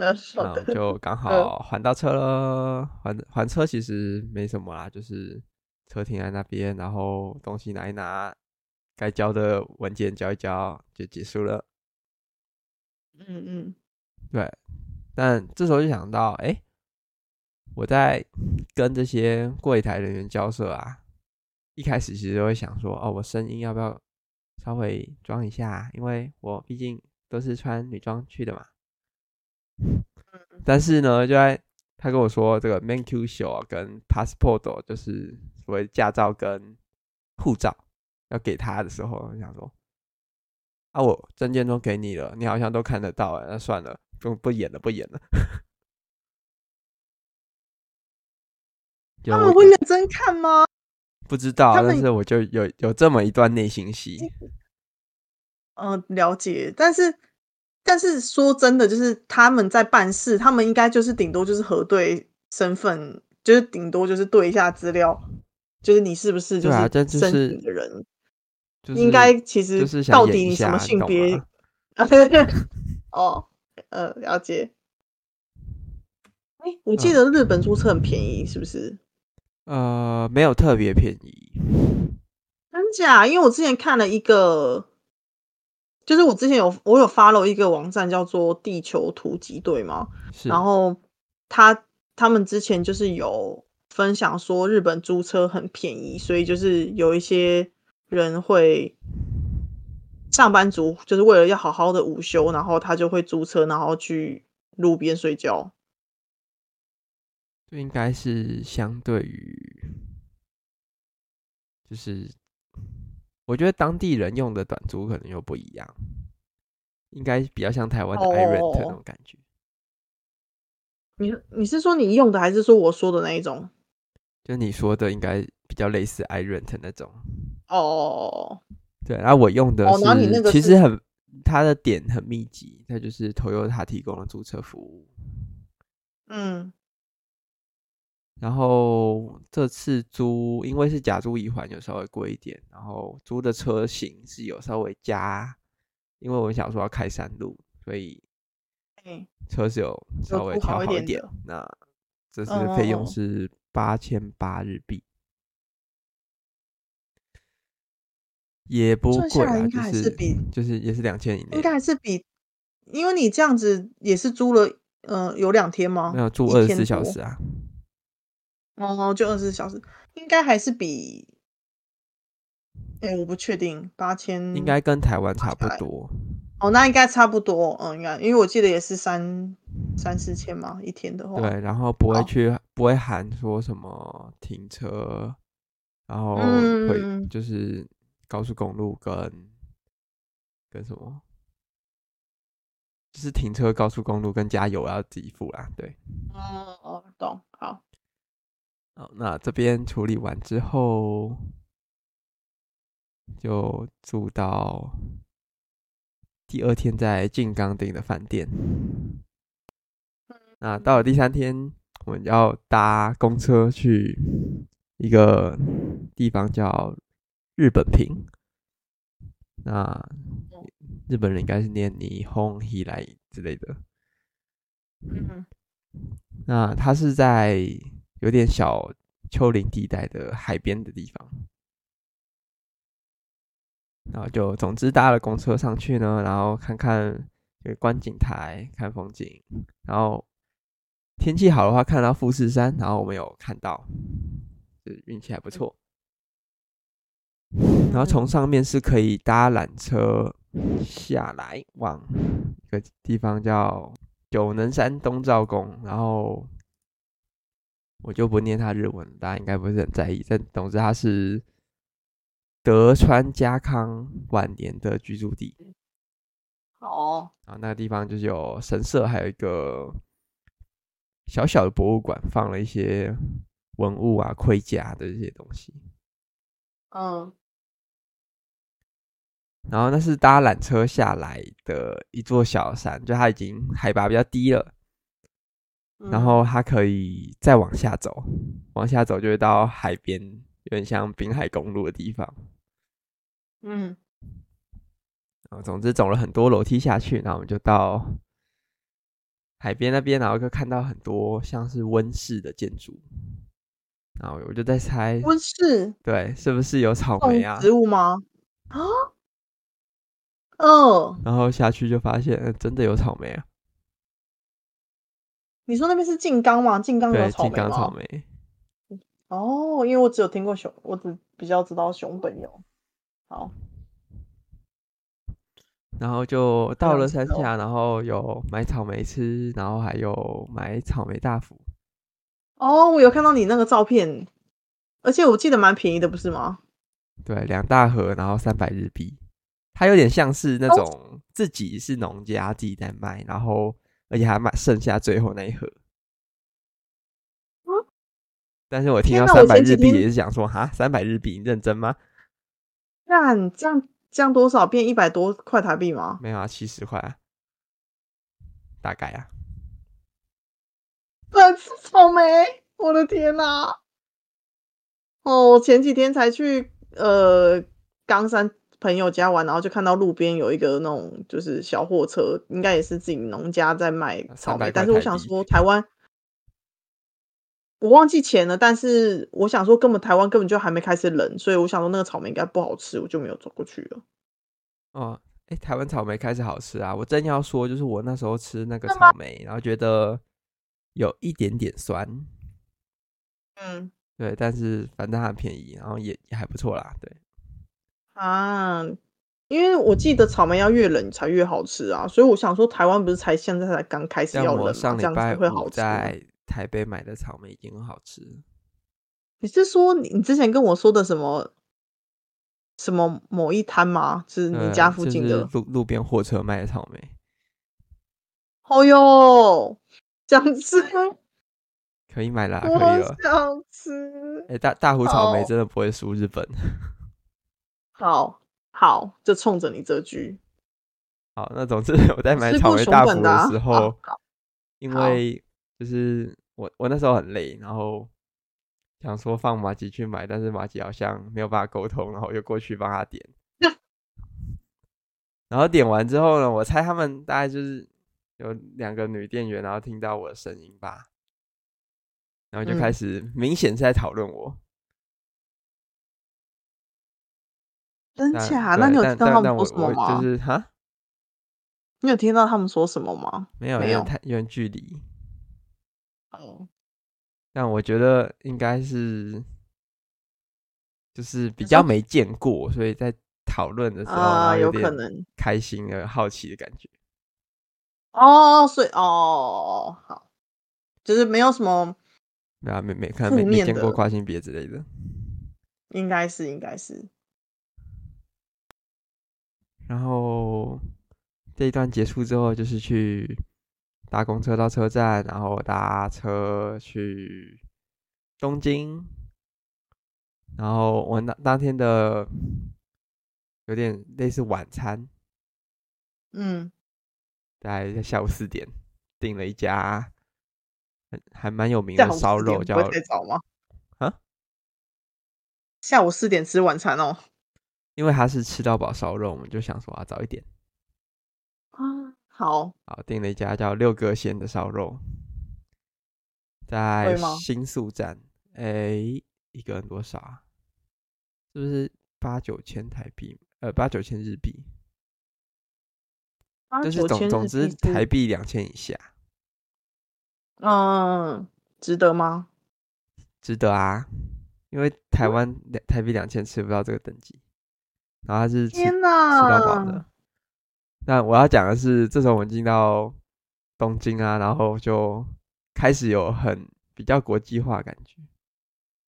然后就刚好还到车了，还还车其实没什么啦，就是车停在那边，然后东西拿一拿，该交的文件交一交就结束了。嗯嗯，对。但这时候就想到，哎，我在跟这些柜台人员交涉啊，一开始其实都会想说，哦，我声音要不要稍微装一下，因为我毕竟都是穿女装去的嘛。但是呢，就在他跟我说这个免许证跟 passport 就是所谓驾照跟护照要给他的时候，我想说啊，我证件都给你了，你好像都看得到哎，那算了，不不演了，不演了。他们会认真看吗？不知道，但是我就有有这么一段内心戏。嗯、呃，了解，但是。但是说真的，就是他们在办事，他们应该就是顶多就是核对身份，就是顶多就是对一下资料，就是你是不是就是申请的人，应该其实到底你什么性别？哦，呃，了解。哎，我记得日本租车很便宜，是不是？呃，没有特别便宜，真假？因为我之前看了一个。就是我之前有我有 follow 一个网站叫做地球突击队嘛，然后他他们之前就是有分享说日本租车很便宜，所以就是有一些人会上班族就是为了要好好的午休，然后他就会租车，然后去路边睡觉。这应该是相对于就是。我觉得当地人用的短租可能又不一样，应该比较像台湾的 iRent 那种感觉。Oh. 你你是说你用的，还是说我说的那一种？就你说的应该比较类似 iRent 那种。哦，oh. 对，然后我用的是，oh, 是其实很，它的点很密集，它就是 Toyota 提供的租车服务。嗯。然后这次租，因为是假租一环，有稍微贵一点。然后租的车型是有稍微加，因为我们想说要开山路，所以车是有稍微调好一点。一点那这次的费用是八千八日币，也不贵啊，就是就是也是两千以内，应该还是比，因为你这样子也是租了，呃，有两天吗？没有，住二十四小时啊。哦，就二十四小时，应该还是比，哎、欸，我不确定，八千应该跟台湾差不多。哦，那应该差不多，嗯，应该，因为我记得也是三三四千嘛，一天的话。对，然后不会去，哦、不会喊说什么停车然后会就是高速公路跟跟什么，就是停车高速公路跟加油要自己付啦，对。哦哦，懂，好。好，那这边处理完之后，就住到第二天在静冈订的饭店。那到了第三天，我们要搭公车去一个地方叫日本平。那日本人应该是念霓虹希来之类的。嗯，那他是在有点小丘陵地带的海边的地方。然后就总之搭了公车上去呢，然后看看这个观景台，看风景，然后。天气好的话，看到富士山，然后我们有看到，就运气还不错。然后从上面是可以搭缆车下来，往一个地方叫九能山东照宫。然后我就不念他日文，大家应该不是很在意。但总之，它是德川家康晚年的居住地。哦，然后那个地方就是有神社，还有一个。小小的博物馆放了一些文物啊、盔甲的这些东西。嗯，然后那是搭缆车下来的一座小山，就它已经海拔比较低了。然后它可以再往下走，往下走就会到海边，有点像滨海公路的地方。嗯，然后总之走了很多楼梯下去，然后我们就到。海边那边，然后就看到很多像是温室的建筑，然后我就在猜温室对，是不是有草莓啊？植物吗？啊，哦，然后下去就发现真的有草莓啊！你说那边是静冈吗？静冈有草莓吗？哦，因为我只有听过熊，我只比较知道熊本有。好。然后就到了山下，然后有买草莓吃，然后还有买草莓大福。哦，我有看到你那个照片，而且我记得蛮便宜的，不是吗？对，两大盒，然后三百日币。它有点像是那种自己是农家自己在卖，然后而且还买剩下最后那一盒。嗯。但是我听到三百日币也是想说，哈，三百日币，你认真吗？那你这样。这样多少变一百多块台币吗？没有啊，七十块啊，大概啊。来吃草莓，我的天呐、啊！哦，我前几天才去呃冈山朋友家玩，然后就看到路边有一个那种就是小货车，应该也是自己农家在卖草莓。但是我想说，台湾我忘记钱了，但是我想说，根本台湾根本就还没开始冷，所以我想说那个草莓应该不好吃，我就没有走过去了。哦，哎，台湾草莓开始好吃啊！我正要说，就是我那时候吃那个草莓，然后觉得有一点点酸。嗯，对，但是反正很便宜，然后也也还不错啦。对啊，因为我记得草莓要越冷才越好吃啊，所以我想说，台湾不是才现在才刚开始要冷吗？上礼拜会好吃。在台北买的草莓已经很好吃。你是说你之前跟我说的什么？什么某一摊吗？是你家附近的、嗯就是、路路边货车卖的草莓。哦哟，想吃，可以买啦，可以了。想吃。哎、欸，大大湖草莓真的不会输日本。好好，就冲着你这句。好，那总之 我在买草莓大福的时候，啊、因为就是我我那时候很累，然后。想说放马吉去买，但是马吉好像没有办法沟通，然后我就过去帮他点。然后点完之后呢，我猜他们大概就是有两个女店员，然后听到我的声音吧，然后就开始明显是在讨论我。真假？那你有听到他们说什么吗？就是哈，你有听到他们说什么吗？没有，没有，太远距离。哦。但我觉得应该是，就是比较没见过，所以在讨论的时候啊，有可能开心的好奇的感觉。哦，所以哦，好，就是没有什么，没有没没可能没没见过跨性别之类的。应该是，应该是。然后这一段结束之后，就是去搭公车到车站，然后搭车去东京。然后我那当天的有点类似晚餐，嗯，大概在下午四点订了一家还蛮有名的烧肉，叫？啊，下午四点吃晚餐哦，因为他是吃到饱烧肉，我们就想说啊早一点啊。好，好，订了一家叫六哥鲜的烧肉，在新宿站，哎。一个人多少啊？是不是八九千台币？呃，八九千日币。就是总总之台币两千以下。嗯，值得吗？值得啊，因为台湾两台币两千吃不到这个等级，然后他是吃吃到饱的。那我要讲的是，这时候我们进到东京啊，然后就开始有很比较国际化感觉。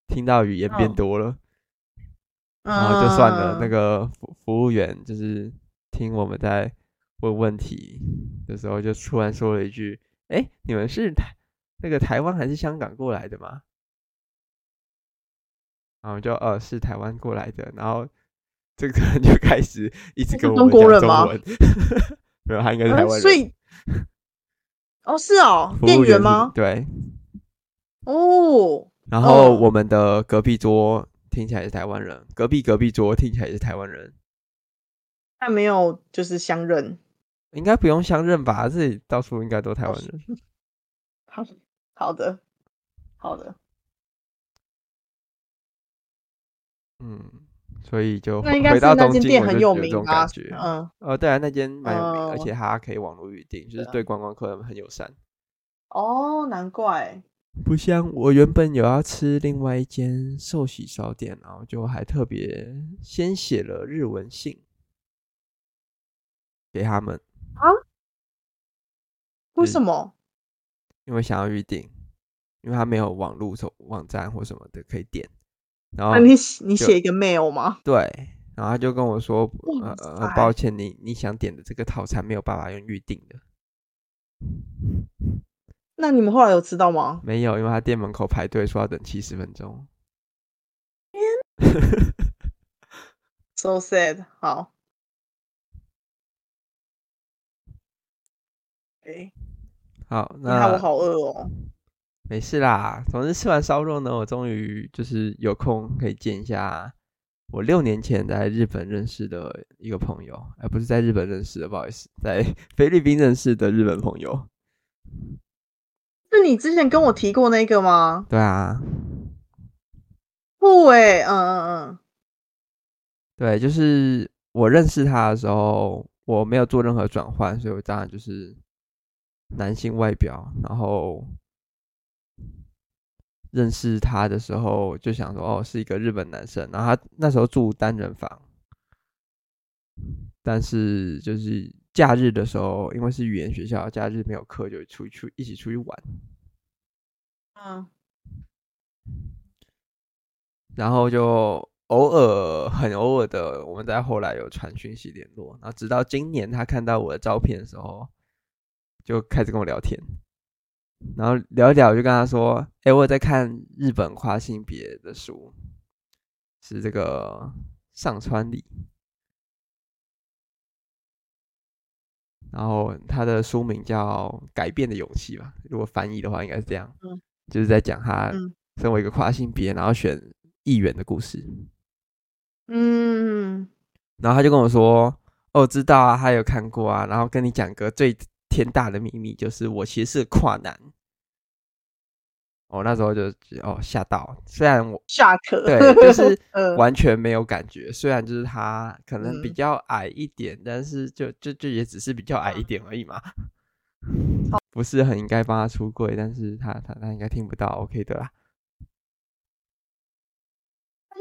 听到语言变多了，哦、然后就算了。那个服服务员就是听我们在问问题的时候，就突然说了一句：“哎，你们是台那个台湾还是香港过来的吗？”然后就呃是台湾过来的。然后这个人就开始一直跟我们讲中文，没有，他应该是台湾人。嗯、所以，哦，是哦，店员吗？对，哦。然后我们的隔壁桌听起来是台湾人，隔壁隔壁桌听起来也是台湾人，他没有就是相认，应该不用相认吧？这里到处应该都台湾人。好好的，好的，嗯，所以就那应该是那间店很有名啊，嗯，哦，对啊，那间蛮有名，而且它可以网络预定，就是对观光客很友善。哦，难怪。不像我原本有要吃另外一间寿喜烧店，然后就还特别先写了日文信给他们啊？为什么？因为想要预定，因为他没有网络网站或什么的可以点。然后你你写一个 mail 吗？对，然后他就跟我说：“呃呃，抱歉，你你想点的这个套餐没有办法用预定的。”那你们后来有吃到吗？没有，因为他店门口排队说要等七十分钟。So sad。好。哎，好，那我好饿哦。没事啦，总之吃完烧肉呢，我终于就是有空可以见一下我六年前在日本认识的一个朋友，而不是在日本认识的，不好意思，在 菲律宾认识的日本朋友。是你之前跟我提过那个吗？对啊，不诶，嗯嗯嗯，对，就是我认识他的时候，我没有做任何转换，所以我当然就是男性外表，然后认识他的时候就想说，哦，是一个日本男生，然后他那时候住单人房，但是就是。假日的时候，因为是语言学校，假日没有课，就出去一起出去玩。嗯，然后就偶尔很偶尔的，我们在后来有传讯息联络。然后直到今年，他看到我的照片的时候，就开始跟我聊天。然后聊一聊，我就跟他说：“哎，我在看日本跨性别的书，是这个上川里。”然后他的书名叫《改变的勇气》吧，如果翻译的话应该是这样，嗯、就是在讲他身为一个跨性别，然后选议员的故事。嗯，然后他就跟我说：“哦，知道啊，他有看过啊。”然后跟你讲个最天大的秘密，就是我其实是跨男。我、哦、那时候就哦吓到，虽然我下课，对，就是 完全没有感觉。虽然就是他可能比较矮一点，嗯、但是就就就也只是比较矮一点而已嘛，嗯、不是很应该帮他出柜，但是他他他应该听不到，OK 的啦。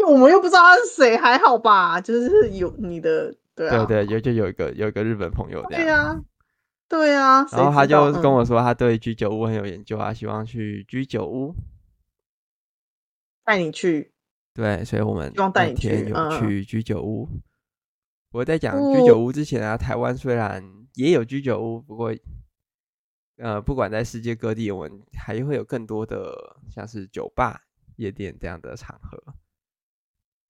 我们又不知道他是谁，还好吧？就是有你的，对啊，对对，有就有一个有一个日本朋友这样，对啊。对啊，然后他就跟我说，他对居酒屋很有研究啊，希望去居酒屋带你去。对，所以我们希望带你去有去居酒屋。嗯、我在讲居酒屋之前啊，台湾虽然也有居酒屋，不过呃，不管在世界各地，我们还会有更多的像是酒吧、夜店这样的场合。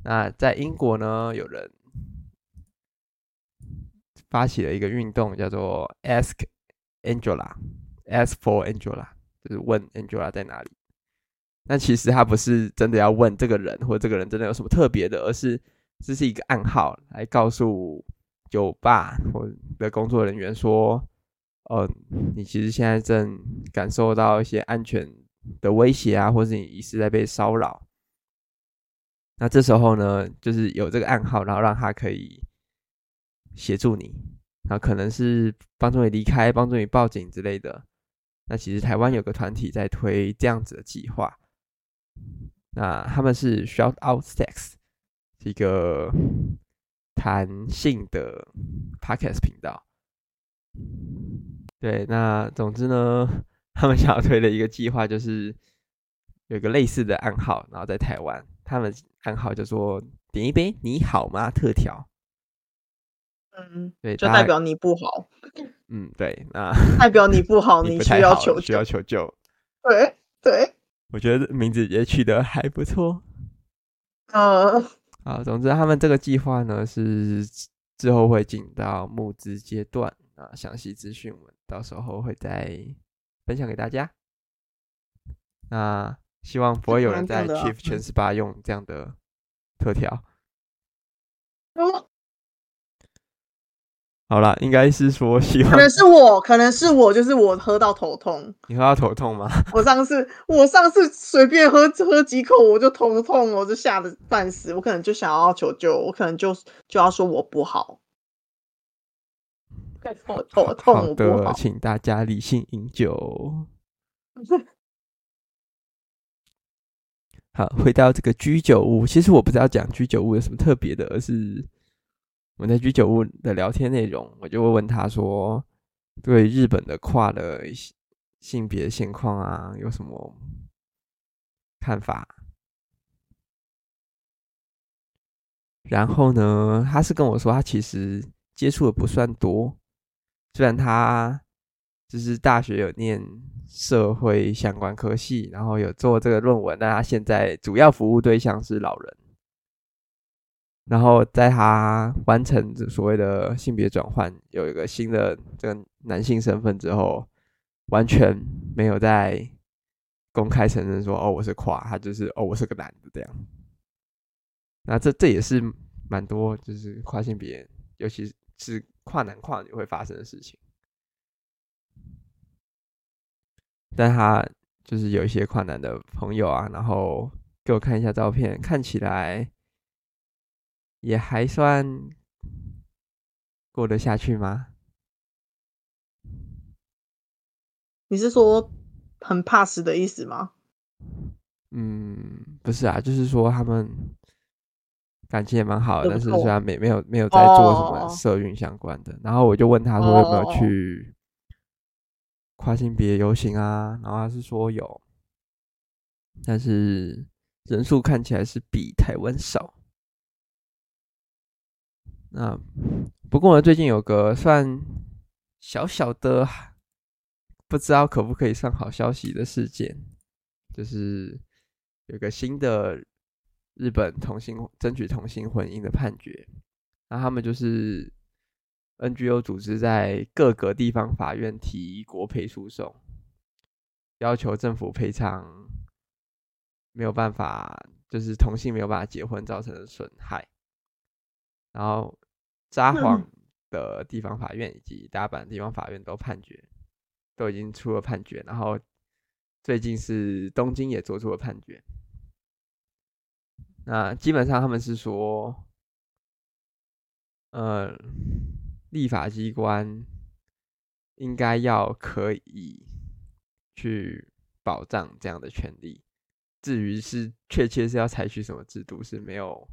那在英国呢，有人发起了一个运动，叫做 Ask Angela，Ask for Angela，就是问 Angela 在哪里。那其实他不是真的要问这个人，或这个人真的有什么特别的，而是这是一个暗号，来告诉酒吧或的工作人员说：“呃，你其实现在正感受到一些安全的威胁啊，或是你疑似在被骚扰。”那这时候呢，就是有这个暗号，然后让他可以协助你，然后可能是帮助你离开、帮助你报警之类的。那其实台湾有个团体在推这样子的计划。那他们是 Shout Out Sex，一个弹性的 Podcast 频道。对，那总之呢，他们想要推的一个计划就是有一个类似的暗号，然后在台湾，他们暗号叫做“点一杯你好吗”特调。嗯，对，就代表你不好。嗯，对，那代表你不好，你需要求救，需要求救。对对。我觉得名字也取得还不错，嗯，好，总之他们这个计划呢是之后会进到募资阶段啊，详细资讯我们到时候会再分享给大家。那希望不会有人在 Chief 全十八用这样的特调。好了，应该是说希望，可能是我，可能是我，就是我喝到头痛。你喝到头痛吗？我上次，我上次随便喝喝几口，我就头痛，我就吓得半死。我可能就想要求救，我可能就就要说我不好。头头痛，好的，请大家理性饮酒。好，回到这个居酒屋，其实我不知道讲居酒屋有什么特别的，而是。我们在居酒屋的聊天内容，我就会问他说：“对日本的跨的性别现况啊，有什么看法？”然后呢，他是跟我说，他其实接触的不算多，虽然他就是大学有念社会相关科系，然后有做这个论文，但他现在主要服务对象是老人。然后在他完成所谓的性别转换，有一个新的这个男性身份之后，完全没有在公开承认说哦，我是跨，他就是哦，我是个男的这样。那这这也是蛮多就是跨性别，尤其是跨男跨女会发生的事情。但他就是有一些跨男的朋友啊，然后给我看一下照片，看起来。也还算过得下去吗？你是说很怕死的意思吗？嗯，不是啊，就是说他们感情也蛮好的，但是虽然没没有没有在做什么社运相关的，然后我就问他说有没有去跨性别游行啊？然后他是说有，但是人数看起来是比台湾少。那不过呢，最近有个算小小的，不知道可不可以算好消息的事件，就是有个新的日本同性争取同性婚姻的判决。那他们就是 NGO 组织在各个地方法院提国赔诉讼，要求政府赔偿没有办法，就是同性没有办法结婚造成的损害。然后，札幌的地方法院以及大阪的地方法院都判决，都已经出了判决。然后，最近是东京也做出了判决。那基本上他们是说，呃，立法机关应该要可以去保障这样的权利。至于是确切是要采取什么制度，是没有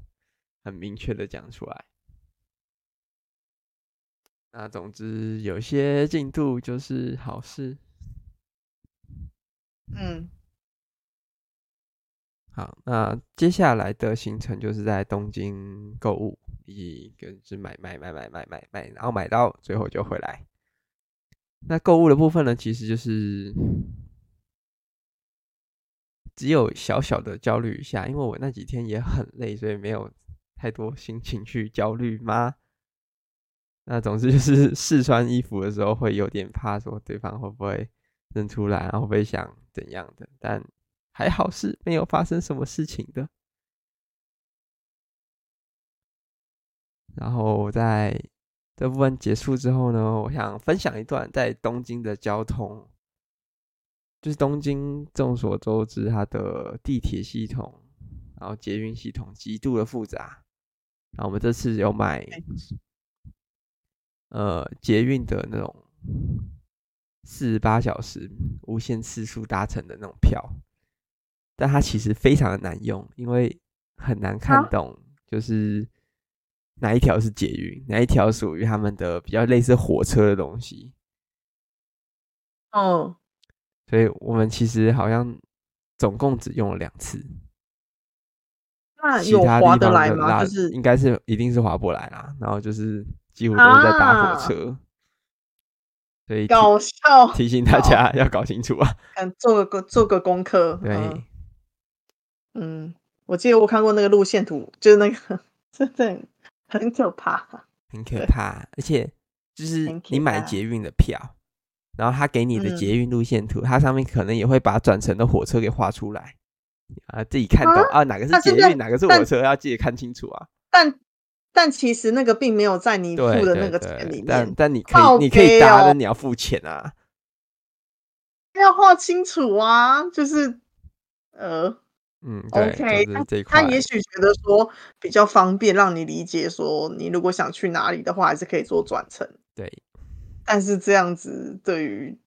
很明确的讲出来。那总之有些进度就是好事。嗯，好，那接下来的行程就是在东京购物，以及就是买买买买买买买，然后买到最后就回来。那购物的部分呢，其实就是只有小小的焦虑一下，因为我那几天也很累，所以没有太多心情去焦虑吗？那总之 就是试穿衣服的时候会有点怕，说对方会不会认出来，然后会想怎样的，但还好是没有发生什么事情的。然后在这部分结束之后呢，我想分享一段在东京的交通，就是东京众所周知，它的地铁系统，然后捷运系统极度的复杂。然后我们这次有买。呃，捷运的那种四十八小时无限次数搭乘的那种票，但它其实非常的难用，因为很难看懂，就是哪一条是捷运，哪一条属于他们的比较类似火车的东西。哦，所以我们其实好像总共只用了两次。那有划得来吗？就是应该是一定是划不来啦，然后就是。几乎都是在搭火车，啊、所以搞笑提醒大家要搞清楚啊！做个做个功课。对，嗯，我记得我看过那个路线图，就是那个真的很可怕，很可怕。而且就是你买捷运的票，然后他给你的捷运路线图，它、嗯、上面可能也会把转乘的火车给画出来啊，自己看懂啊，啊，哪个是捷运，哪个是火车，要记得看清楚啊。但但其实那个并没有在你付的那个钱里面，但但你可以、喔、你可以搭，但你要付钱啊，要画清楚啊，就是呃嗯，OK，就是、他他也许觉得说比较方便，让你理解说你如果想去哪里的话，还是可以做转乘。对，但是这样子对于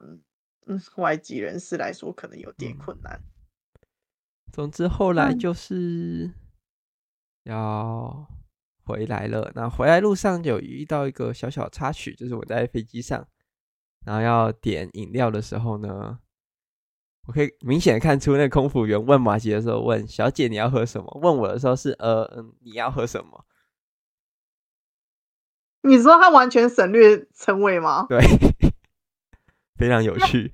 嗯嗯外籍人士来说可能有点困难。嗯、总之后来就是要。回来了，那回来路上有遇到一个小小插曲，就是我在飞机上，然后要点饮料的时候呢，我可以明显看出那个空服员问马吉的时候问小姐你要喝什么，问我的时候是呃嗯你要喝什么？你说他完全省略称谓吗？对，非常有趣。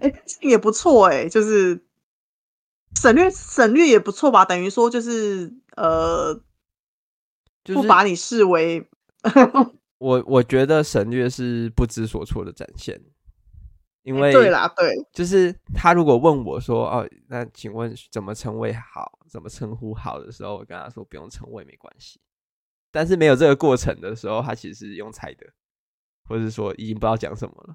哎、欸，也不错哎、欸，就是。省略省略也不错吧，等于说就是呃，就是、不把你视为我我觉得省略是不知所措的展现，因为、欸、对啦对，就是他如果问我说哦，那请问怎么称谓好，怎么称呼好的时候，我跟他说不用称谓没关系，但是没有这个过程的时候，他其实是用猜的，或者说已经不知道讲什么了。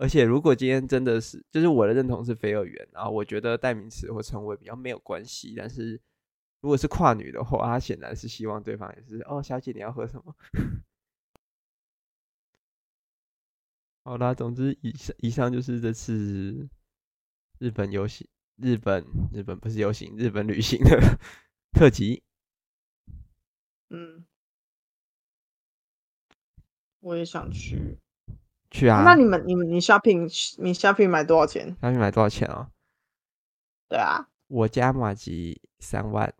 而且，如果今天真的是，就是我的认同是非二元，然后我觉得代名词或称谓比较没有关系。但是，如果是跨女的话，她显然是希望对方也是哦，小姐你要喝什么？好啦，总之以上以上就是这次日本游行，日本日本不是游行，日本旅行的 特辑。嗯，我也想去。去啊！那你们、你们、你 shopping，你 shopping 买多少钱？shopping 买多少钱哦？对啊，我加马吉三万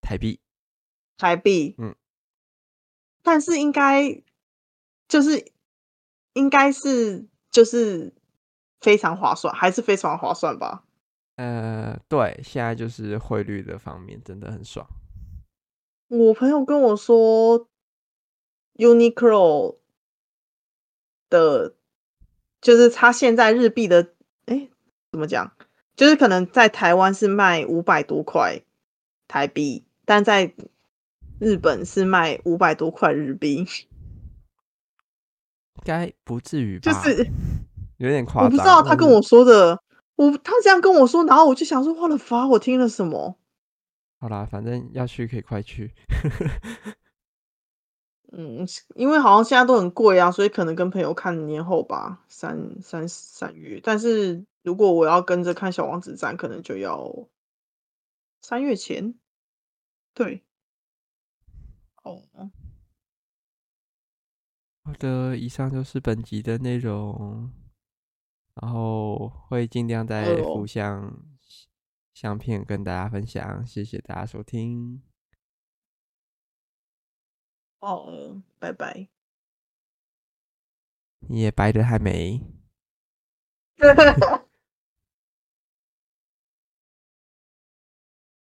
台币。台币，嗯。但是应该就是应该是就是非常划算，还是非常划算吧？呃，对，现在就是汇率的方面真的很爽。我朋友跟我说，Uniqlo。的，就是他现在日币的，哎，怎么讲？就是可能在台湾是卖五百多块台币，但在日本是卖五百多块日币，应 该不至于吧？就是有点夸张。我不知道他跟我说的，我他这样跟我说，然后我就想说，我的发，我听了什么？好啦，反正要去可以快去。嗯，因为好像现在都很贵啊，所以可能跟朋友看年后吧，三三三月。但是如果我要跟着看小王子站，可能就要三月前。对，哦，好的，以上就是本集的内容。然后会尽量再附相相片跟大家分享。谢谢大家收听。好，拜拜。你也白的还没。